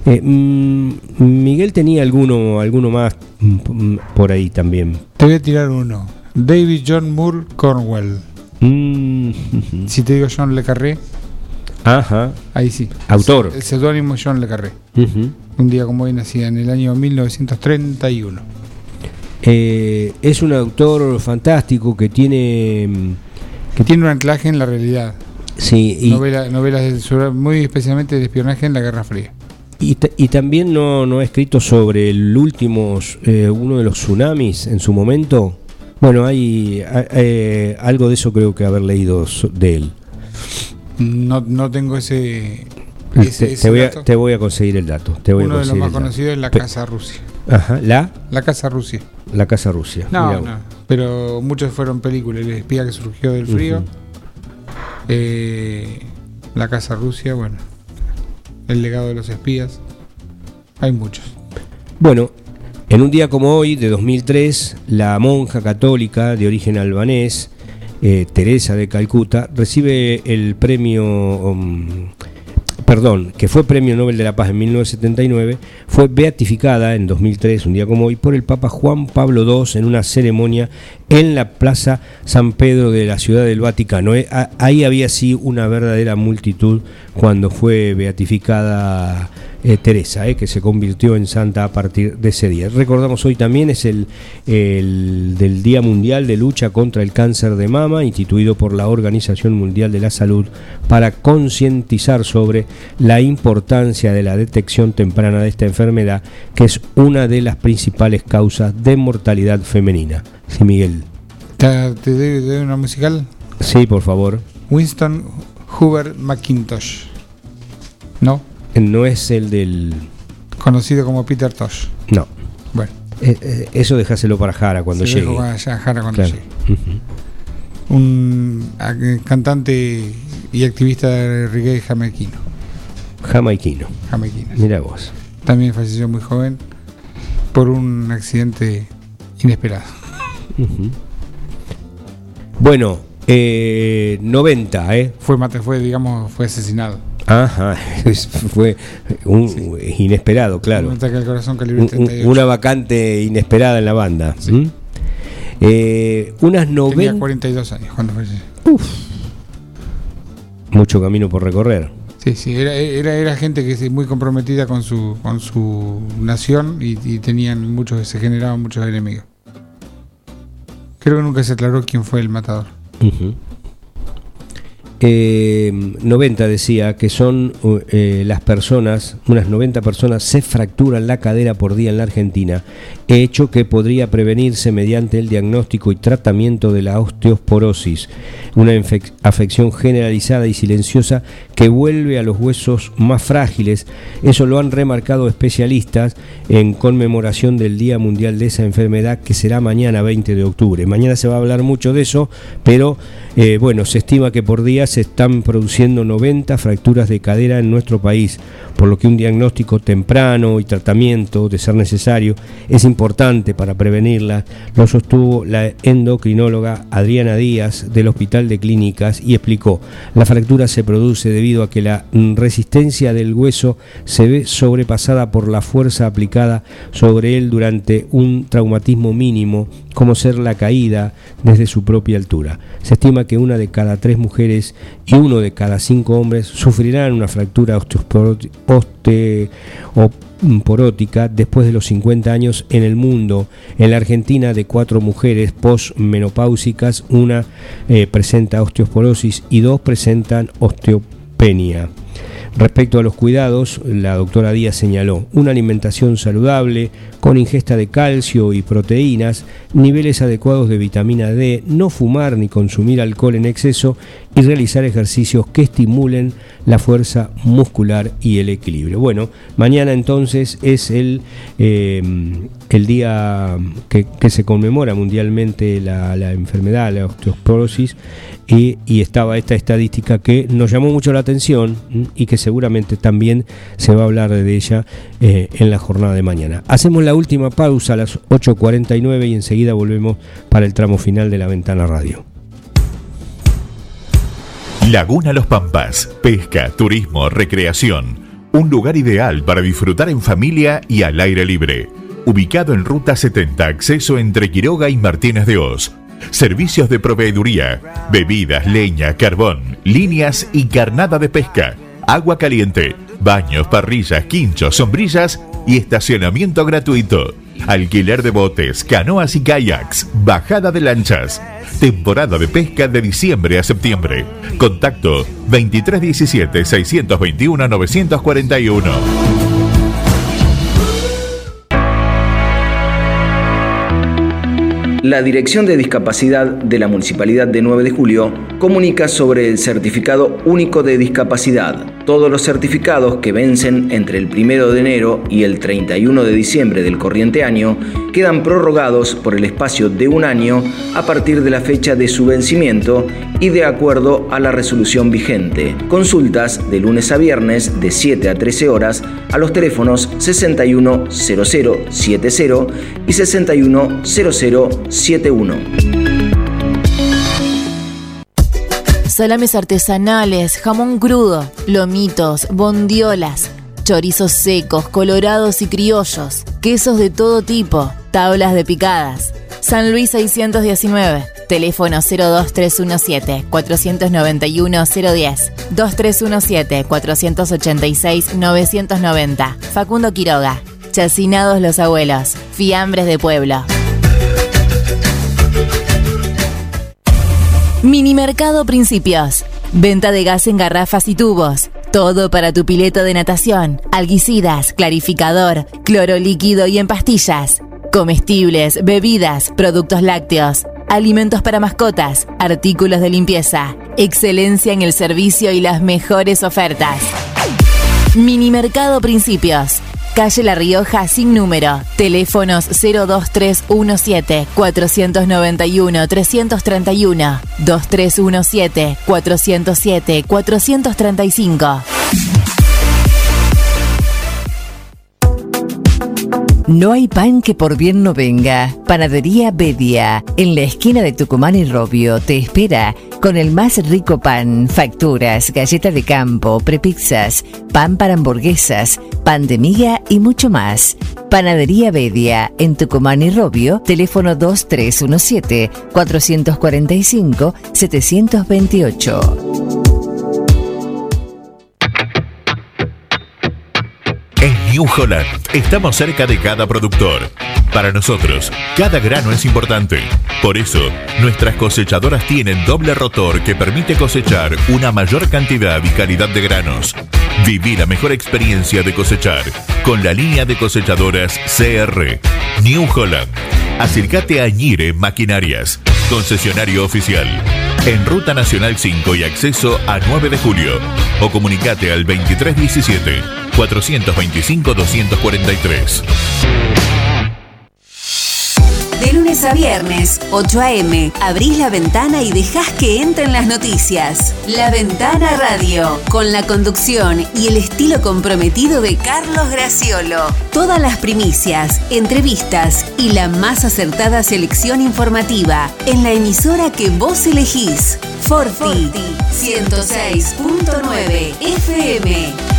Eh, mm, Miguel tenía alguno, alguno más mm, por ahí también. Te voy a tirar uno. David John Moore Cornwell. Mm, si te digo John Le Carré. Ajá. Ahí sí. Autor. El seudónimo John Le Carré. Un día como hoy nacía en el año 1931. Eh, es un autor fantástico que tiene. Mm, que tiene un anclaje en la realidad. Sí, y novelas muy especialmente de espionaje en la Guerra Fría. Y, y también no, no, ha escrito sobre el último, eh, uno de los tsunamis en su momento. Bueno, hay eh, algo de eso creo que haber leído de él. No, no tengo ese. te, voy a, te, voy a, conseguir el dato. Te voy Uno de los más conocidos es la Casa Rusia. Ajá, ¿la? La Casa Rusia. La Casa Rusia. No, no. Pero muchos fueron películas. El espía que surgió del frío. Eh, la Casa Rusia, bueno. El legado de los espías. Hay muchos. Bueno, en un día como hoy, de 2003, la monja católica de origen albanés, eh, Teresa de Calcuta, recibe el premio, um, perdón, que fue premio Nobel de la Paz en 1979, fue beatificada en 2003, un día como hoy, por el Papa Juan Pablo II en una ceremonia en la Plaza San Pedro de la Ciudad del Vaticano. Eh, ahí había sí una verdadera multitud cuando fue beatificada eh, Teresa, eh, que se convirtió en santa a partir de ese día. Recordamos hoy también es el, el, del Día Mundial de Lucha contra el Cáncer de Mama, instituido por la Organización Mundial de la Salud para concientizar sobre la importancia de la detección temprana de esta enfermedad, que es una de las principales causas de mortalidad femenina. Sí, Miguel. ¿Te, te doy, una musical? Sí, por favor. Winston Hubert McIntosh. ¿No? No es el del... Conocido como Peter Tosh. No. Bueno. Eh, eh, eso dejáselo para Jara cuando se llegue. dejó a Jara cuando Claro. llegue. Un cantante y activista de reggae jamaiquino. Jamaiquino. jamaiquino. Mira vos. También falleció muy joven por un accidente inesperado. Bueno, eh, 90, ¿eh? Fue, fue, digamos, fue asesinado. Ajá, fue un, inesperado, claro. Un ataque al corazón calibre Un- un- 38. una vacante inesperada en la banda. Sí. ¿Mm? Eh, unas Tenía 90. 42 años cuando falleció. Mucho camino por recorrer. Sí, sí, era, era, era gente que muy comprometida con su, con su nación y, y tenían muchos, se generaban muchos enemigos. Creo que nunca se aclaró quién fue el matador. Mm-hmm. Eh, 90 decía que son uh, eh, las personas, unas 90 personas se fracturan la cadera por día en la Argentina, hecho que podría prevenirse mediante el diagnóstico y tratamiento de la osteoporosis, una afección generalizada y silenciosa que vuelve a los huesos más frágiles. Eso lo han remarcado especialistas en conmemoración del Día Mundial de esa enfermedad que será mañana 20 de octubre. Mañana se va a hablar mucho de eso, pero eh, bueno, se estima que por día se están produciendo 90 fracturas de cadera en nuestro país, por lo que un diagnóstico temprano y tratamiento, de ser necesario, es importante para prevenirla, lo sostuvo la endocrinóloga Adriana Díaz del Hospital de Clínicas y explicó, la fractura se produce debido a que la resistencia del hueso se ve sobrepasada por la fuerza aplicada sobre él durante un traumatismo mínimo, como ser la caída desde su propia altura. Se estima que una de cada tres mujeres y uno de cada cinco hombres sufrirán una fractura osteoporótica después de los 50 años en el mundo. En la Argentina, de cuatro mujeres posmenopáusicas, una eh, presenta osteoporosis y dos presentan osteopenia. Respecto a los cuidados, la doctora Díaz señaló una alimentación saludable, con ingesta de calcio y proteínas, niveles adecuados de vitamina D, no fumar ni consumir alcohol en exceso y realizar ejercicios que estimulen la fuerza muscular y el equilibrio. Bueno, mañana entonces es el, eh, el día que, se conmemora mundialmente la, la enfermedad, la osteoporosis, y, y estaba esta estadística que nos llamó mucho la atención y que seguramente también se va a hablar de ella eh, en la jornada de mañana. Hacemos la última pausa a las 8.49 y enseguida volvemos para el tramo final de la ventana radio. Laguna Los Pampas, pesca, turismo, recreación. Un lugar ideal para disfrutar en familia y al aire libre. Ubicado en Ruta 70, acceso entre Quiroga y Martínez de Oz. Servicios de proveeduría, bebidas, leña, carbón, líneas y carnada de pesca. Agua caliente, baños, parrillas, quinchos, sombrillas y estacionamiento gratuito. Alquiler de botes, canoas y kayaks, bajada de lanchas. Temporada de pesca de diciembre a septiembre. Contacto 2317 621 941. La Dirección de Discapacidad de la Municipalidad de 9 de Julio comunica sobre el Certificado Único de Discapacidad. Todos los certificados que vencen entre el 1 de enero y el 31 de diciembre del corriente año quedan prorrogados por el espacio de un año a partir de la fecha de su vencimiento y de acuerdo a la resolución vigente. Consultas de lunes a viernes de 7 a 13 horas a los teléfonos 610070 y 610071. Salames artesanales, jamón crudo, lomitos, bondiolas, chorizos secos, colorados y criollos, quesos de todo tipo, tablas de picadas. San Luis 619, Teléfono 02317 491 010 2317 486 990. Facundo Quiroga. Chacinados los abuelos. Fiambres de pueblo. Minimercado Principios. Venta de gas en garrafas y tubos. Todo para tu pileto de natación, alguicidas, clarificador, cloro líquido y en pastillas. Comestibles, bebidas, productos lácteos, alimentos para mascotas, artículos de limpieza. Excelencia en el servicio y las mejores ofertas. Minimercado Principios. Calle La Rioja sin número. Teléfonos 02317 491 331 2317 407 435. No hay pan que por bien no venga. Panadería Bedia, en la esquina de Tucumán y Robio, te espera con el más rico pan, facturas, galleta de campo, prepizzas, pan para hamburguesas, pan de miga y mucho más. Panadería Bedia, en Tucumán y Robio, teléfono 2317 445 728. En New Holland estamos cerca de cada productor. Para nosotros, cada grano es importante. Por eso, nuestras cosechadoras tienen doble rotor que permite cosechar una mayor cantidad y calidad de granos. Viví la mejor experiencia de cosechar con la línea de cosechadoras CR. New Holland. Acércate a Ñire Maquinarias, concesionario oficial. En Ruta Nacional 5 y acceso a 9 de julio. O comunicate al 2317 425 243. Lunes a viernes, 8 a.m., abrís la ventana y dejás que entren las noticias. La Ventana Radio, con la conducción y el estilo comprometido de Carlos Graciolo. Todas las primicias, entrevistas y la más acertada selección informativa en la emisora que vos elegís. Forti, 106.9 FM.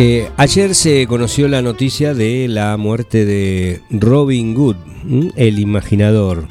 Eh, ayer se conoció la noticia de la muerte de Robin Hood, ¿m? el imaginador.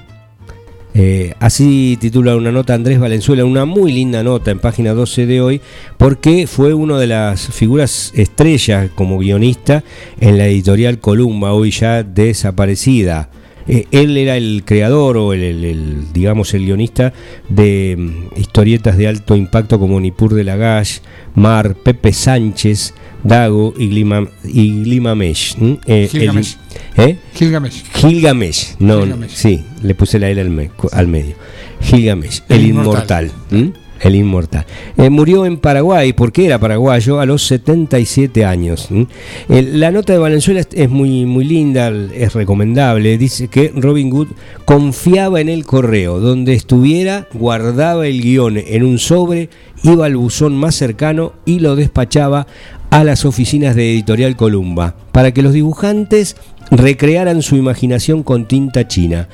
Eh, así titula una nota Andrés Valenzuela, una muy linda nota en página 12 de hoy, porque fue una de las figuras estrellas como guionista en la editorial Columba, hoy ya desaparecida. Eh, él era el creador o el, el- digamos el guionista de mm, historietas de alto impacto como Nipur de Lagash, Mar, Pepe Sánchez, Dago y Glima, y Glimamesh. Eh, el- Gilgamesh. ¿eh? Gilgamesh. Gilgamesh, no, Gilgamesh. sí, le puse la L al, me- al medio. Gilgamesh, el, El inmortal. inmortal. El inmortal. Eh, murió en Paraguay porque era paraguayo a los 77 años. El- la nota de Valenzuela es, es muy, muy linda, es recomendable. Dice que Robin Hood confiaba en el correo. Donde estuviera, guardaba el guion en un sobre, iba al buzón más cercano y lo despachaba a las oficinas de Editorial Columba para que los dibujantes recrearan su imaginación con tinta china.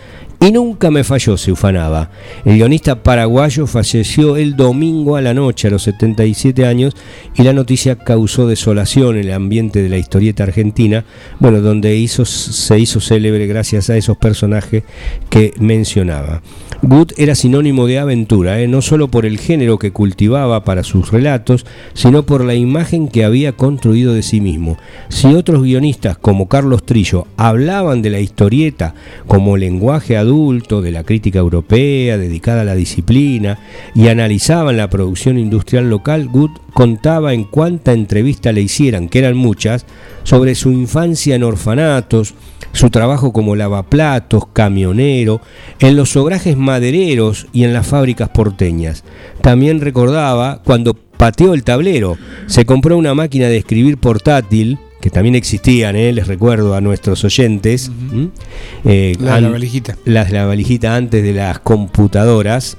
Y nunca me falló, se ufanaba. El guionista paraguayo falleció el domingo a la noche a los 77 años y la noticia causó desolación en el ambiente de la historieta argentina, bueno, donde se hizo célebre gracias a esos personajes que mencionaba. Good era sinónimo de aventura, ¿eh? no solo por el género que cultivaba para sus relatos, sino por la imagen que había construido de sí mismo. Si otros guionistas como Carlos Trillo hablaban de la historieta como lenguaje adulto de la crítica europea dedicada a la disciplina y analizaban la producción industrial local, Good contaba en cuánta entrevista le hicieran, que eran muchas, sobre su infancia en orfanatos, su trabajo como lavaplatos, camionero, en los obrajes madereros y en las fábricas porteñas. También recordaba cuando pateó el tablero, se compró una máquina de escribir portátil, que también existían, ¿eh? les recuerdo a nuestros oyentes. Eh, La de la valijita. las de la valijita antes de las computadoras,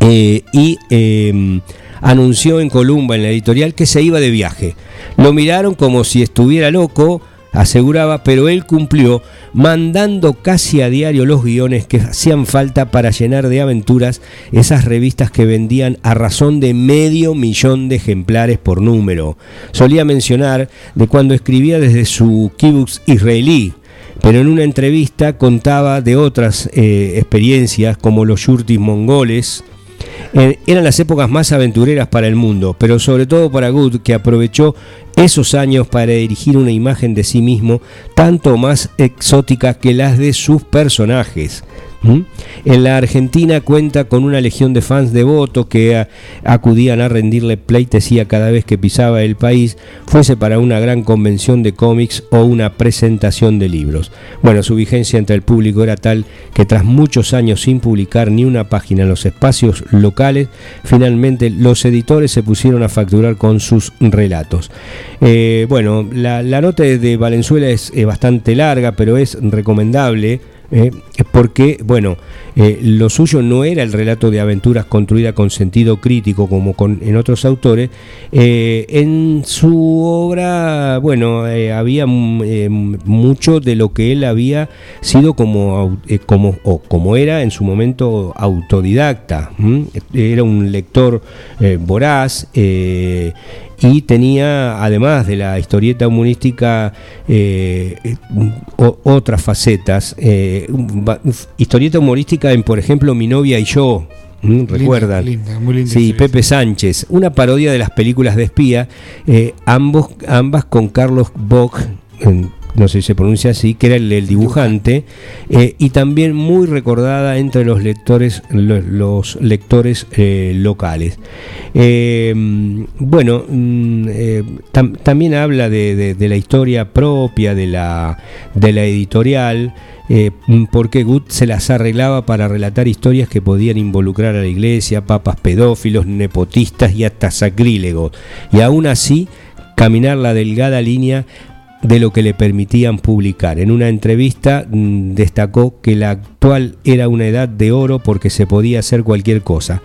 eh, y eh, anunció en Columba, en la editorial, que se iba de viaje. Lo miraron como si estuviera loco aseguraba, pero él cumplió mandando casi a diario los guiones que hacían falta para llenar de aventuras esas revistas que vendían a razón de medio millón de ejemplares por número. Solía mencionar de cuando escribía desde su kibbutz israelí, pero en una entrevista contaba de otras eh, experiencias como los yurtis mongoles, eran las épocas más aventureras para el mundo, pero sobre todo para Good, que aprovechó esos años para dirigir una imagen de sí mismo tanto más exótica que las de sus personajes. ¿Mm? En la Argentina cuenta con una legión de fans devotos que acudían a rendirle pleitesía cada vez que pisaba el país, fuese para una gran convención de cómics o una presentación de libros. Bueno, su vigencia entre el público era tal que tras muchos años sin publicar ni una página en los espacios locales, finalmente los editores se pusieron a facturar con sus relatos. Eh, bueno, la, nota de Valenzuela es bastante larga, pero es recomendable eh, porque, bueno, eh, lo suyo no era el relato de aventuras construida con sentido crítico como con, en otros autores. Eh, en su obra, bueno, había mucho de lo que él había sido como, como, o como era en su momento autodidacta. Era un lector voraz y tenía, además de la historieta humorística, eh, otras facetas. Eh, historieta humorística en, por ejemplo, Mi novia y yo. ¿Recuerdan? sí, Pepe Sánchez, una parodia de las películas de espía, eh, ambos, ambas con Carlos Bock, no sé si se pronuncia así, que era el, dibujante, eh, y también muy recordada entre los lectores, los, lectores eh, locales. Eh, bueno, mm, también habla de, la historia propia de la, de la editorial. porque Gut se las arreglaba para relatar historias que podían involucrar a la iglesia, papas pedófilos, nepotistas y hasta sacrílegos. Y aún así, caminar la delgada línea de lo que le permitían publicar. En una entrevista mm, destacó que la actual era una edad de oro porque se podía hacer cualquier cosa.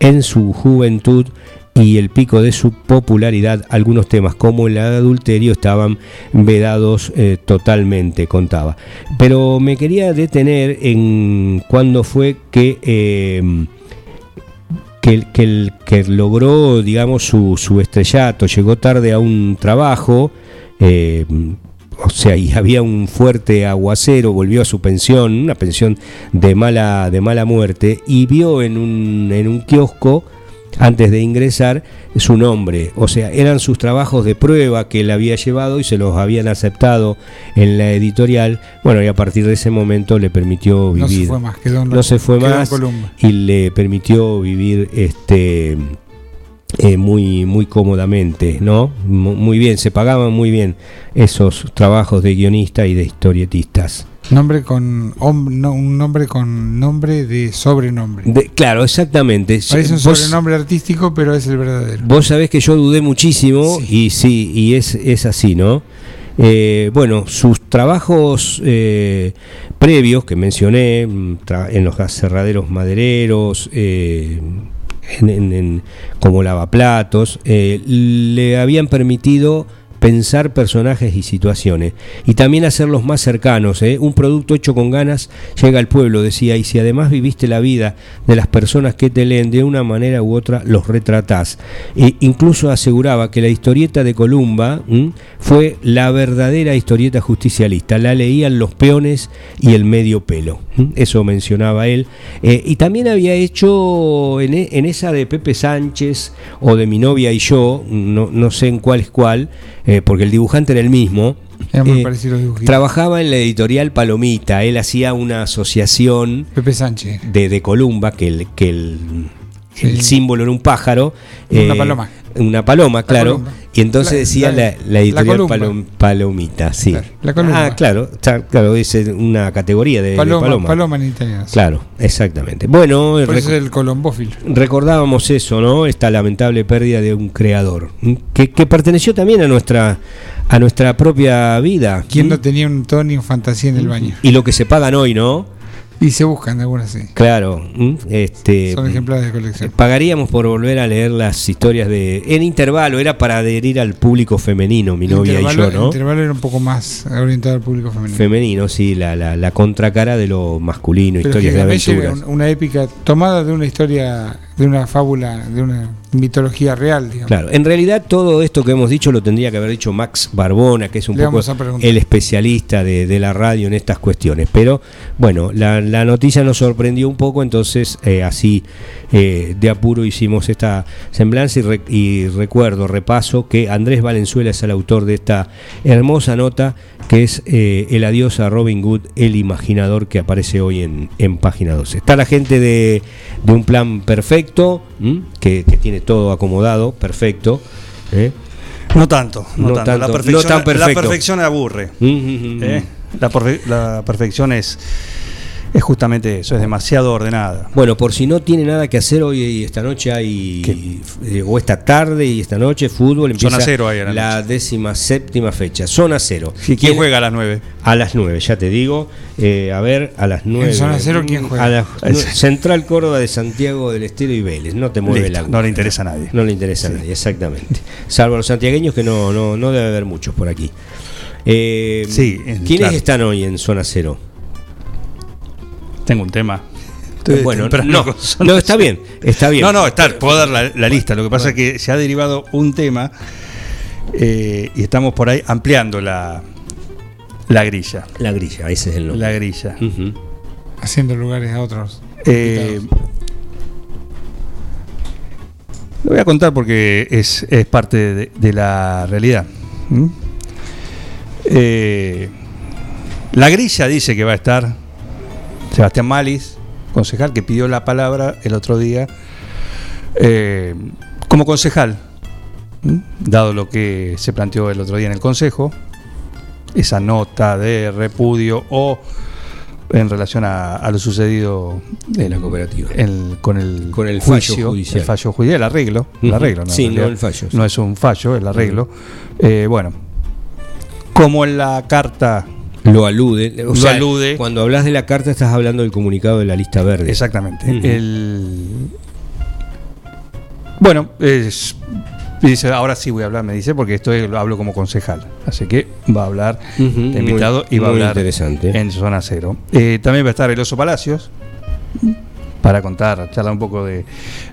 En su juventud y el pico de su popularidad, algunos temas como el adulterio estaban vedados eh, totalmente, contaba. Pero me quería detener en cuando fue que... Que, que, que, logró, digamos, su, su estrellato, llegó tarde a un trabajo, eh, o sea, y había un fuerte aguacero, volvió a su pensión, una pensión de mala, de mala muerte, y vio en un, en un kiosco, antes de ingresar, su nombre. O sea, eran sus trabajos de prueba que él había llevado y se los habían aceptado en la editorial. Bueno, y a partir de ese momento le permitió vivir. No se fue más, no se fue más y le permitió vivir este eh, muy, muy cómodamente, ¿no? Muy bien, se pagaban muy bien esos trabajos de guionista y de historietistas. Nombre con un nombre con nombre de sobrenombre. claro, exactamente. Es un sobrenombre artístico, pero es el verdadero. Vos sabés que yo dudé muchísimo y sí, y es, es así, ¿no? Eh, bueno, sus trabajos eh, previos que mencioné, mm, en los cerraderos madereros, eh, en, como lavaplatos, eh, le habían permitido pensar personajes y situaciones y también hacerlos más cercanos. ¿eh? Un producto hecho con ganas llega al pueblo, decía, y si además viviste la vida de las personas que te leen de una manera u otra, los retratás. E incluso aseguraba que la historieta de Columba fue la verdadera historieta justicialista, la leían los peones y el medio pelo. Eso mencionaba él. Eh, y también había hecho en, e, en, esa de Pepe Sánchez o de mi novia y yo, no, no sé en cuál es cuál, eh, porque el dibujante era el mismo. Eh, trabajaba en la editorial Palomita, él hacía una asociación Pepe Sánchez. De, de Columba, que el, que el, símbolo era un pájaro. Una eh, paloma. Una paloma, claro. Y entonces decía la, editorial Palomita, sí. Ah, claro, claro, es una categoría de paloma. paloma. en italiano. Claro, exactamente. Bueno, es el colombófilo. Recordábamos eso, ¿no? Esta lamentable pérdida de un creador que, que perteneció también a nuestra a nuestra propia vida. ¿Quién no tenía un Tony o fantasía en el baño? Y lo que se pagan hoy, ¿no? Y se buscan algunas, sí. Claro, este, Son ejemplares de colección. pagaríamos por volver a leer las historias de. En intervalo, era para adherir al público femenino, mi novia y yo, ¿no? intervalo era un poco más orientado al público femenino. Femenino, sí, la, la, la contracara de lo masculino, Pero historias de era aventuras. un- una épica tomada de una historia, de una fábula, de una mitología real, digamos. Claro, en realidad todo esto que hemos dicho lo tendría que haber dicho Max Barbona, que es un Le poco el especialista de, de la radio en estas cuestiones. Pero bueno, la, la noticia nos sorprendió un poco, entonces eh, así eh, de apuro hicimos esta semblanza y, re- y recuerdo, repaso, que Andrés Valenzuela es el autor de esta hermosa nota que es eh, El adiós a Robin Hood, el imaginador que aparece hoy en, en página 12. Está la gente de, de un plan perfecto, que tiene todo acomodado, perfecto. ¿eh? No tanto, no, No tanto. tanto, La, no perfección, tan la perfección aburre. Mm, mm, mm, ¿eh? La, perfe- la perfección es, es justamente eso, es demasiado ordenada. Bueno, por si no tiene nada que hacer hoy y esta noche hay, eh, o esta tarde y esta noche, fútbol, empieza Zona cero hay a la la décima séptima fecha, zona cero. ¿Y quién juega a las 9? A las 9, ya te digo. Eh, a ver, a las 9. zona cero, ¿quién juega? A Central Córdoba de Santiago del Estero y Vélez. No te mueve Listo, la no le interesa a nadie. No le interesa a nadie, exactamente. Salvo a los santiagueños que no, no, no debe haber muchos por aquí. Eh, Sí, ¿Quiénes claro. están hoy en zona cero? Tengo un tema. bueno, temprano no, no, está bien, está bien. No, no, está, puedo dar la, la lista. Lo que pasa es que se ha derivado un tema eh, y estamos por ahí ampliando la, la grilla. La grilla, ese es el nombre. La grilla. Haciendo lugares a otros. Eh, lo voy a contar porque es, es parte de, de la realidad. ¿Mm? Eh, la grilla dice que va a estar Sebastián Malis, concejal, que pidió la palabra el otro día eh, como concejal, dado lo que se planteó el otro día en el Consejo, esa nota de repudio o en relación a, a lo sucedido En la cooperativa. el- con el, Con el fallo juicio, judicial. el fallo judicial, el arreglo, el arreglo, ¿no? Sí, no el fallo, sí. No es un fallo, el arreglo. Eh, bueno, como en la carta, Lo alude. O Lo sea, alude. Cuando hablas de la carta estás hablando del comunicado de la lista verde. exactamente, el bueno, es, dice, ahora sí voy a hablar, me dice, porque estoy hablo como concejal, así que va a hablar de invitado muy- y va a hablar interesante. en zona cero. Eh, también va a estar el Oso Palacios para contar, charlar un poco de,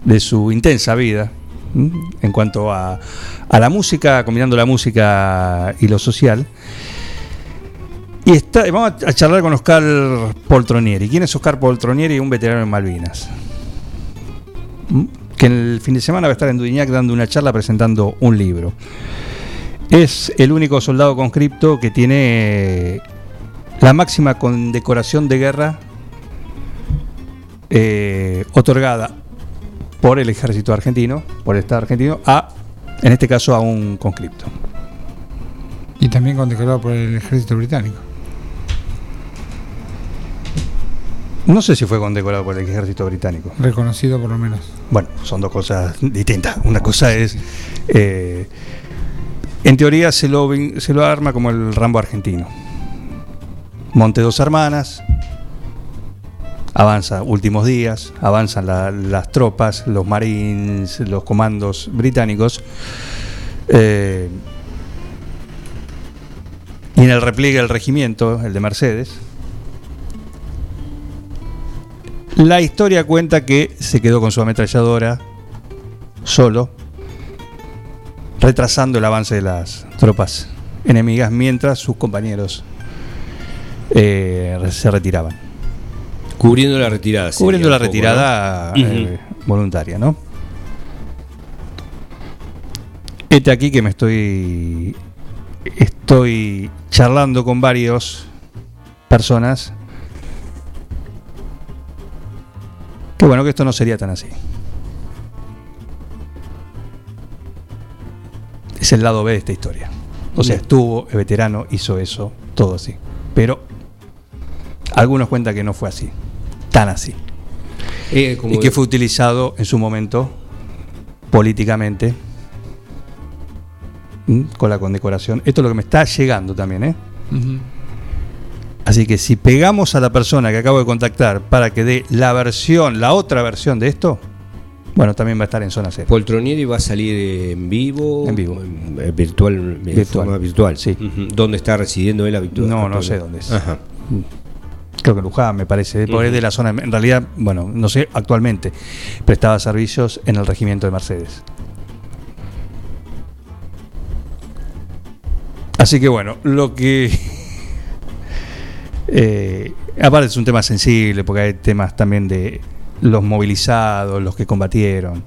de su intensa vida en cuanto a, a la música, combinando la música y lo social. Y está, vamos a charlar con Oscar Poltronieri. ¿Quién es Oscar Poltronieri? Un veterano en Malvinas. ¿M? Que el fin de semana va a estar en Dudignac dando una charla presentando un libro. Es el único soldado conscripto que tiene eh, la máxima condecoración de guerra eh, otorgada por el ejército argentino, por el Estado argentino, a, en este caso, a un conscripto. Y también condecorado por el ejército británico. No sé si fue condecorado por el ejército británico. Reconocido por lo menos. Bueno, son dos cosas distintas. Una cosa es, eh, en teoría se lo, vin- se lo arma como el Rambo argentino. Monte dos hermanas, avanza últimos días, avanzan la- las tropas, los marines, los comandos británicos. eh, y en el repliegue del regimiento, el de Mercedes, La historia cuenta que se quedó con su ametralladora solo, retrasando el avance de las tropas enemigas mientras sus compañeros eh, se retiraban. Cubriendo la retirada. Cubriendo la poco, retirada ¿no? eh, voluntaria, ¿no? Este aquí que me estoy. Estoy charlando con varios personas. Que bueno, que esto no sería tan así. Es el lado B de esta historia. O sea, estuvo, el veterano hizo eso, todo así. Pero algunos cuentan que no fue así, tan así. Eh, como Y que fue utilizado en su momento políticamente ¿m? con la condecoración. Esto es lo que me está llegando también, ¿eh? Así que si pegamos a la persona que acabo de contactar para que dé la versión, la otra versión de esto, bueno, también va a estar en zona cero. Poltronieri va a salir en vivo. En vivo. eh, virtual. Virtual. forma virtual. Sí. ¿Dónde está residiendo él habitual? No, no sé dónde es. Ajá. Creo que Luján, me parece, porque es de la zona, en realidad, bueno, no sé actualmente, prestaba servicios en el regimiento de Mercedes. Así que bueno, lo que... eh, aparte es un tema sensible, porque hay temas también de los movilizados, los que combatieron,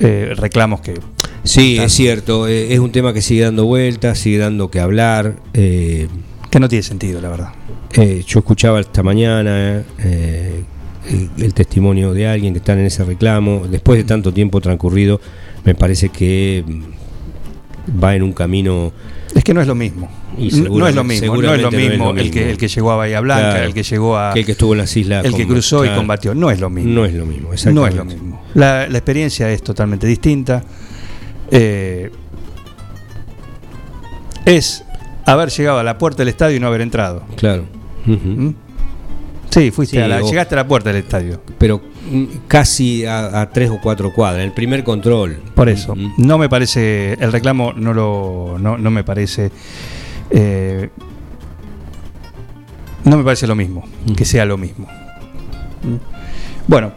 eh, reclamos que... Sí, están- es cierto. eh, es un tema que sigue dando vueltas, sigue dando que hablar. que no tiene sentido, la verdad. Yo escuchaba esta mañana el, el testimonio de alguien que está en ese reclamo. Después de tanto tiempo transcurrido, me parece que mm, va en un camino. Es que no es lo mismo. Y no es lo mismo, no es lo mismo, el, que, el que llegó a Bahía Blanca, Claro. el que llegó a... que el que estuvo en las islas. el que cruzó y combatió. No es lo mismo. No es lo mismo, No es lo mismo. La, la experiencia es totalmente distinta. Eh, es haber llegado a la puerta del estadio y no haber entrado. Claro. ¿Mm? Sí, fuiste Sí, a la- llegaste a la puerta del estadio. Pero casi a, a tres o cuatro cuadras. El primer control. Por eso, no me parece, el reclamo no lo, no, no me parece, eh, no me parece lo mismo, que sea lo mismo. Bueno,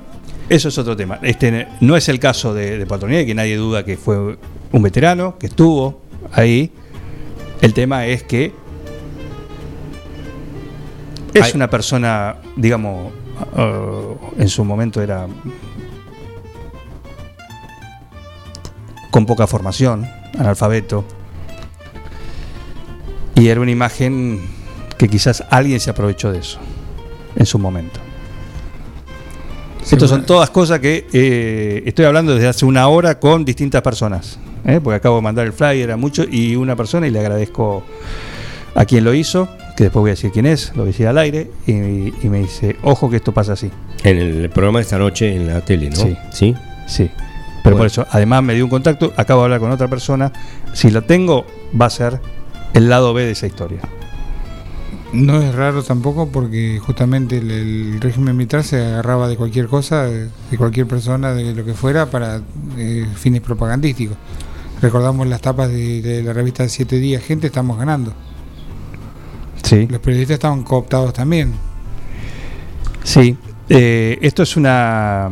eso es otro tema. Este no es el caso de, de Patronier, que nadie duda que fue un veterano, que estuvo ahí. El tema es que es una persona, digamos, uh, en su momento era con poca formación, analfabeto. Y era una imagen que quizás alguien se aprovechó de eso en su momento. Estas son todas cosas que eh, estoy hablando desde hace una hora con distintas personas. ¿eh? Porque acabo de mandar el flyer a muchos y una persona y le agradezco a quien lo hizo, que después voy a decir quién es, lo voy a decir al aire, y, y me dice, ojo que esto pasa así. En el programa de esta noche en la tele, ¿no? Sí. ¿Sí? Sí. Pero por eso, además me dio un contacto, acabo de hablar con otra persona. Si lo tengo, va a ser el lado B de esa historia. No es raro tampoco porque justamente el, el régimen militar se agarraba de cualquier cosa, de, de cualquier persona, de lo que fuera, para eh, fines propagandísticos. Recordamos las tapas de, de la revista Siete Días, gente, estamos ganando. Sí. Los periodistas estaban cooptados también. Sí. Eh, esto es una.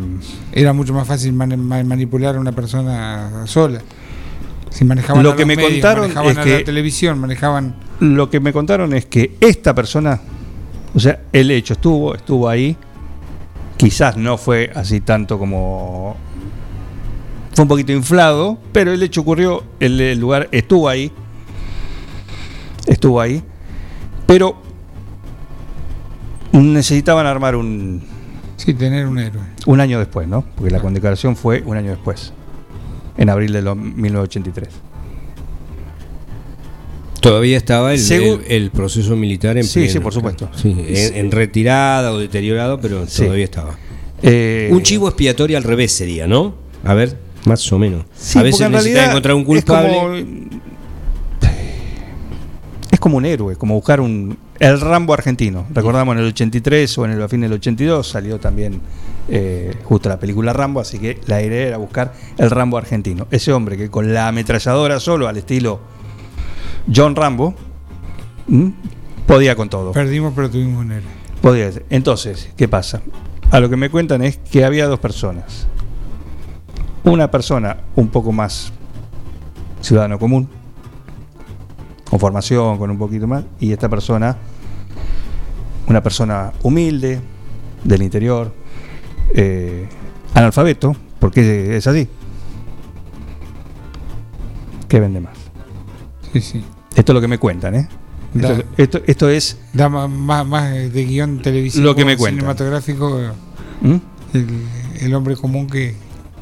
Era mucho más fácil mani- ma- manipular a una persona sola. Si manejaban Lo a que los me medios, contaron manejaban es a que- la televisión, manejaban Lo que me contaron es que esta persona, o sea, el hecho estuvo, estuvo ahí. Quizás no fue así tanto como. Fue un poquito inflado, pero el hecho ocurrió, el, el lugar estuvo ahí. Estuvo ahí. Pero necesitaban armar un, sí tener un héroe. un año después, ¿no? Porque la condecoración fue un año después, en abril de lo- 1983. Todavía estaba el, Segu- el- el proceso militar en Sí, pleno, sí, por supuesto. Sí, en, en retirada o deteriorado, pero Sí. todavía estaba. Eh, Un chivo expiatorio al revés sería, ¿no? A ver, más o menos. Sí, a veces porque en realidad encontrar un es culpable. como- Es como un héroe, como buscar un. El Rambo argentino. Recordamos en el 83 o en el a fin del 82 salió también eh, justo la película Rambo, así que la idea era buscar el Rambo argentino. Ese hombre que con la ametralladora solo, al estilo John Rambo, ¿m? podía con todo. Perdimos, pero tuvimos un héroe. Podría ser. Entonces, ¿qué pasa? A lo que me cuentan es que había dos personas. Una persona un poco más ciudadano común, con formación, con un poquito más, y esta persona, una persona humilde, del interior, eh, analfabeto, porque es así. ¿Qué vende más? Sí, sí. Esto es lo que me cuentan, ¿eh? Esto, Da. esto- esto es... Da más, más de guion televisivo, Lo que me cinematográfico, ¿Mm? el, el hombre común que,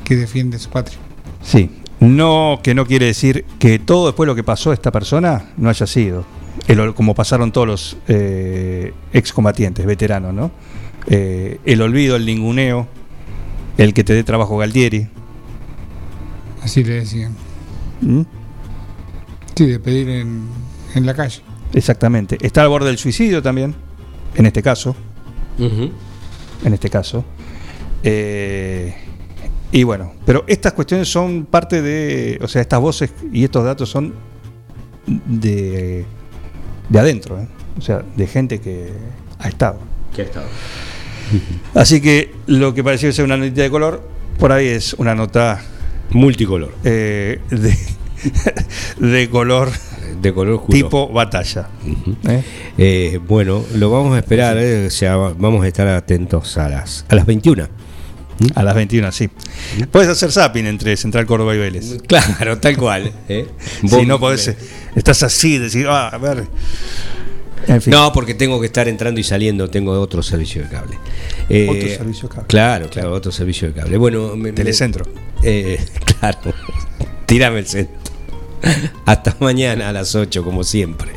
que defiende su patria. Sí, no que no quiere decir que todo después lo que pasó a esta persona no haya sido, el- como pasaron todos los eh, excombatientes, veteranos, ¿no? Eh, el olvido, el ninguneo, el que te dé trabajo Galtieri. Así le decían. ¿Mm? Sí, de pedir en, en la calle. Exactamente. Está al borde del suicidio también, en este caso. En este caso. Eh, y bueno, pero estas cuestiones son parte de, o sea, estas voces y estos datos son de, de adentro, ¿eh? o sea, de gente que ha estado. Que ha estado. Así que lo que parecía ser una notita de color, por ahí es una nota multicolor. Eh, de, de color de color tipo batalla. ¿Eh? Eh, bueno, lo vamos a esperar, o sea, vamos a estar atentos a las, a las 21. A las 21, sí. Puedes hacer zapping entre Central Córdoba y Vélez. Claro, tal cual. si no podés, estás así, decir, ah, a ver. No, porque tengo que estar entrando y saliendo, tengo otro servicio de cable. otro servicio de cable. Claro, claro, otro servicio de cable. Bueno, Telecentro. claro, tírame el centro. Hasta mañana a las 8, como siempre.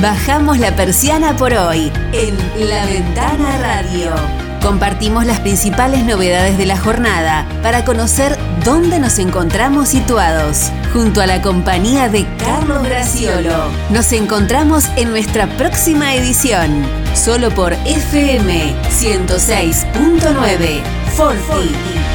Bajamos la persiana por hoy en La Ventana Radio. Compartimos las principales novedades de la jornada para conocer dónde nos encontramos situados. Junto a la compañía de Carlos Graciolo. Nos encontramos en nuestra próxima edición. Solo por FM 106.9. Forti.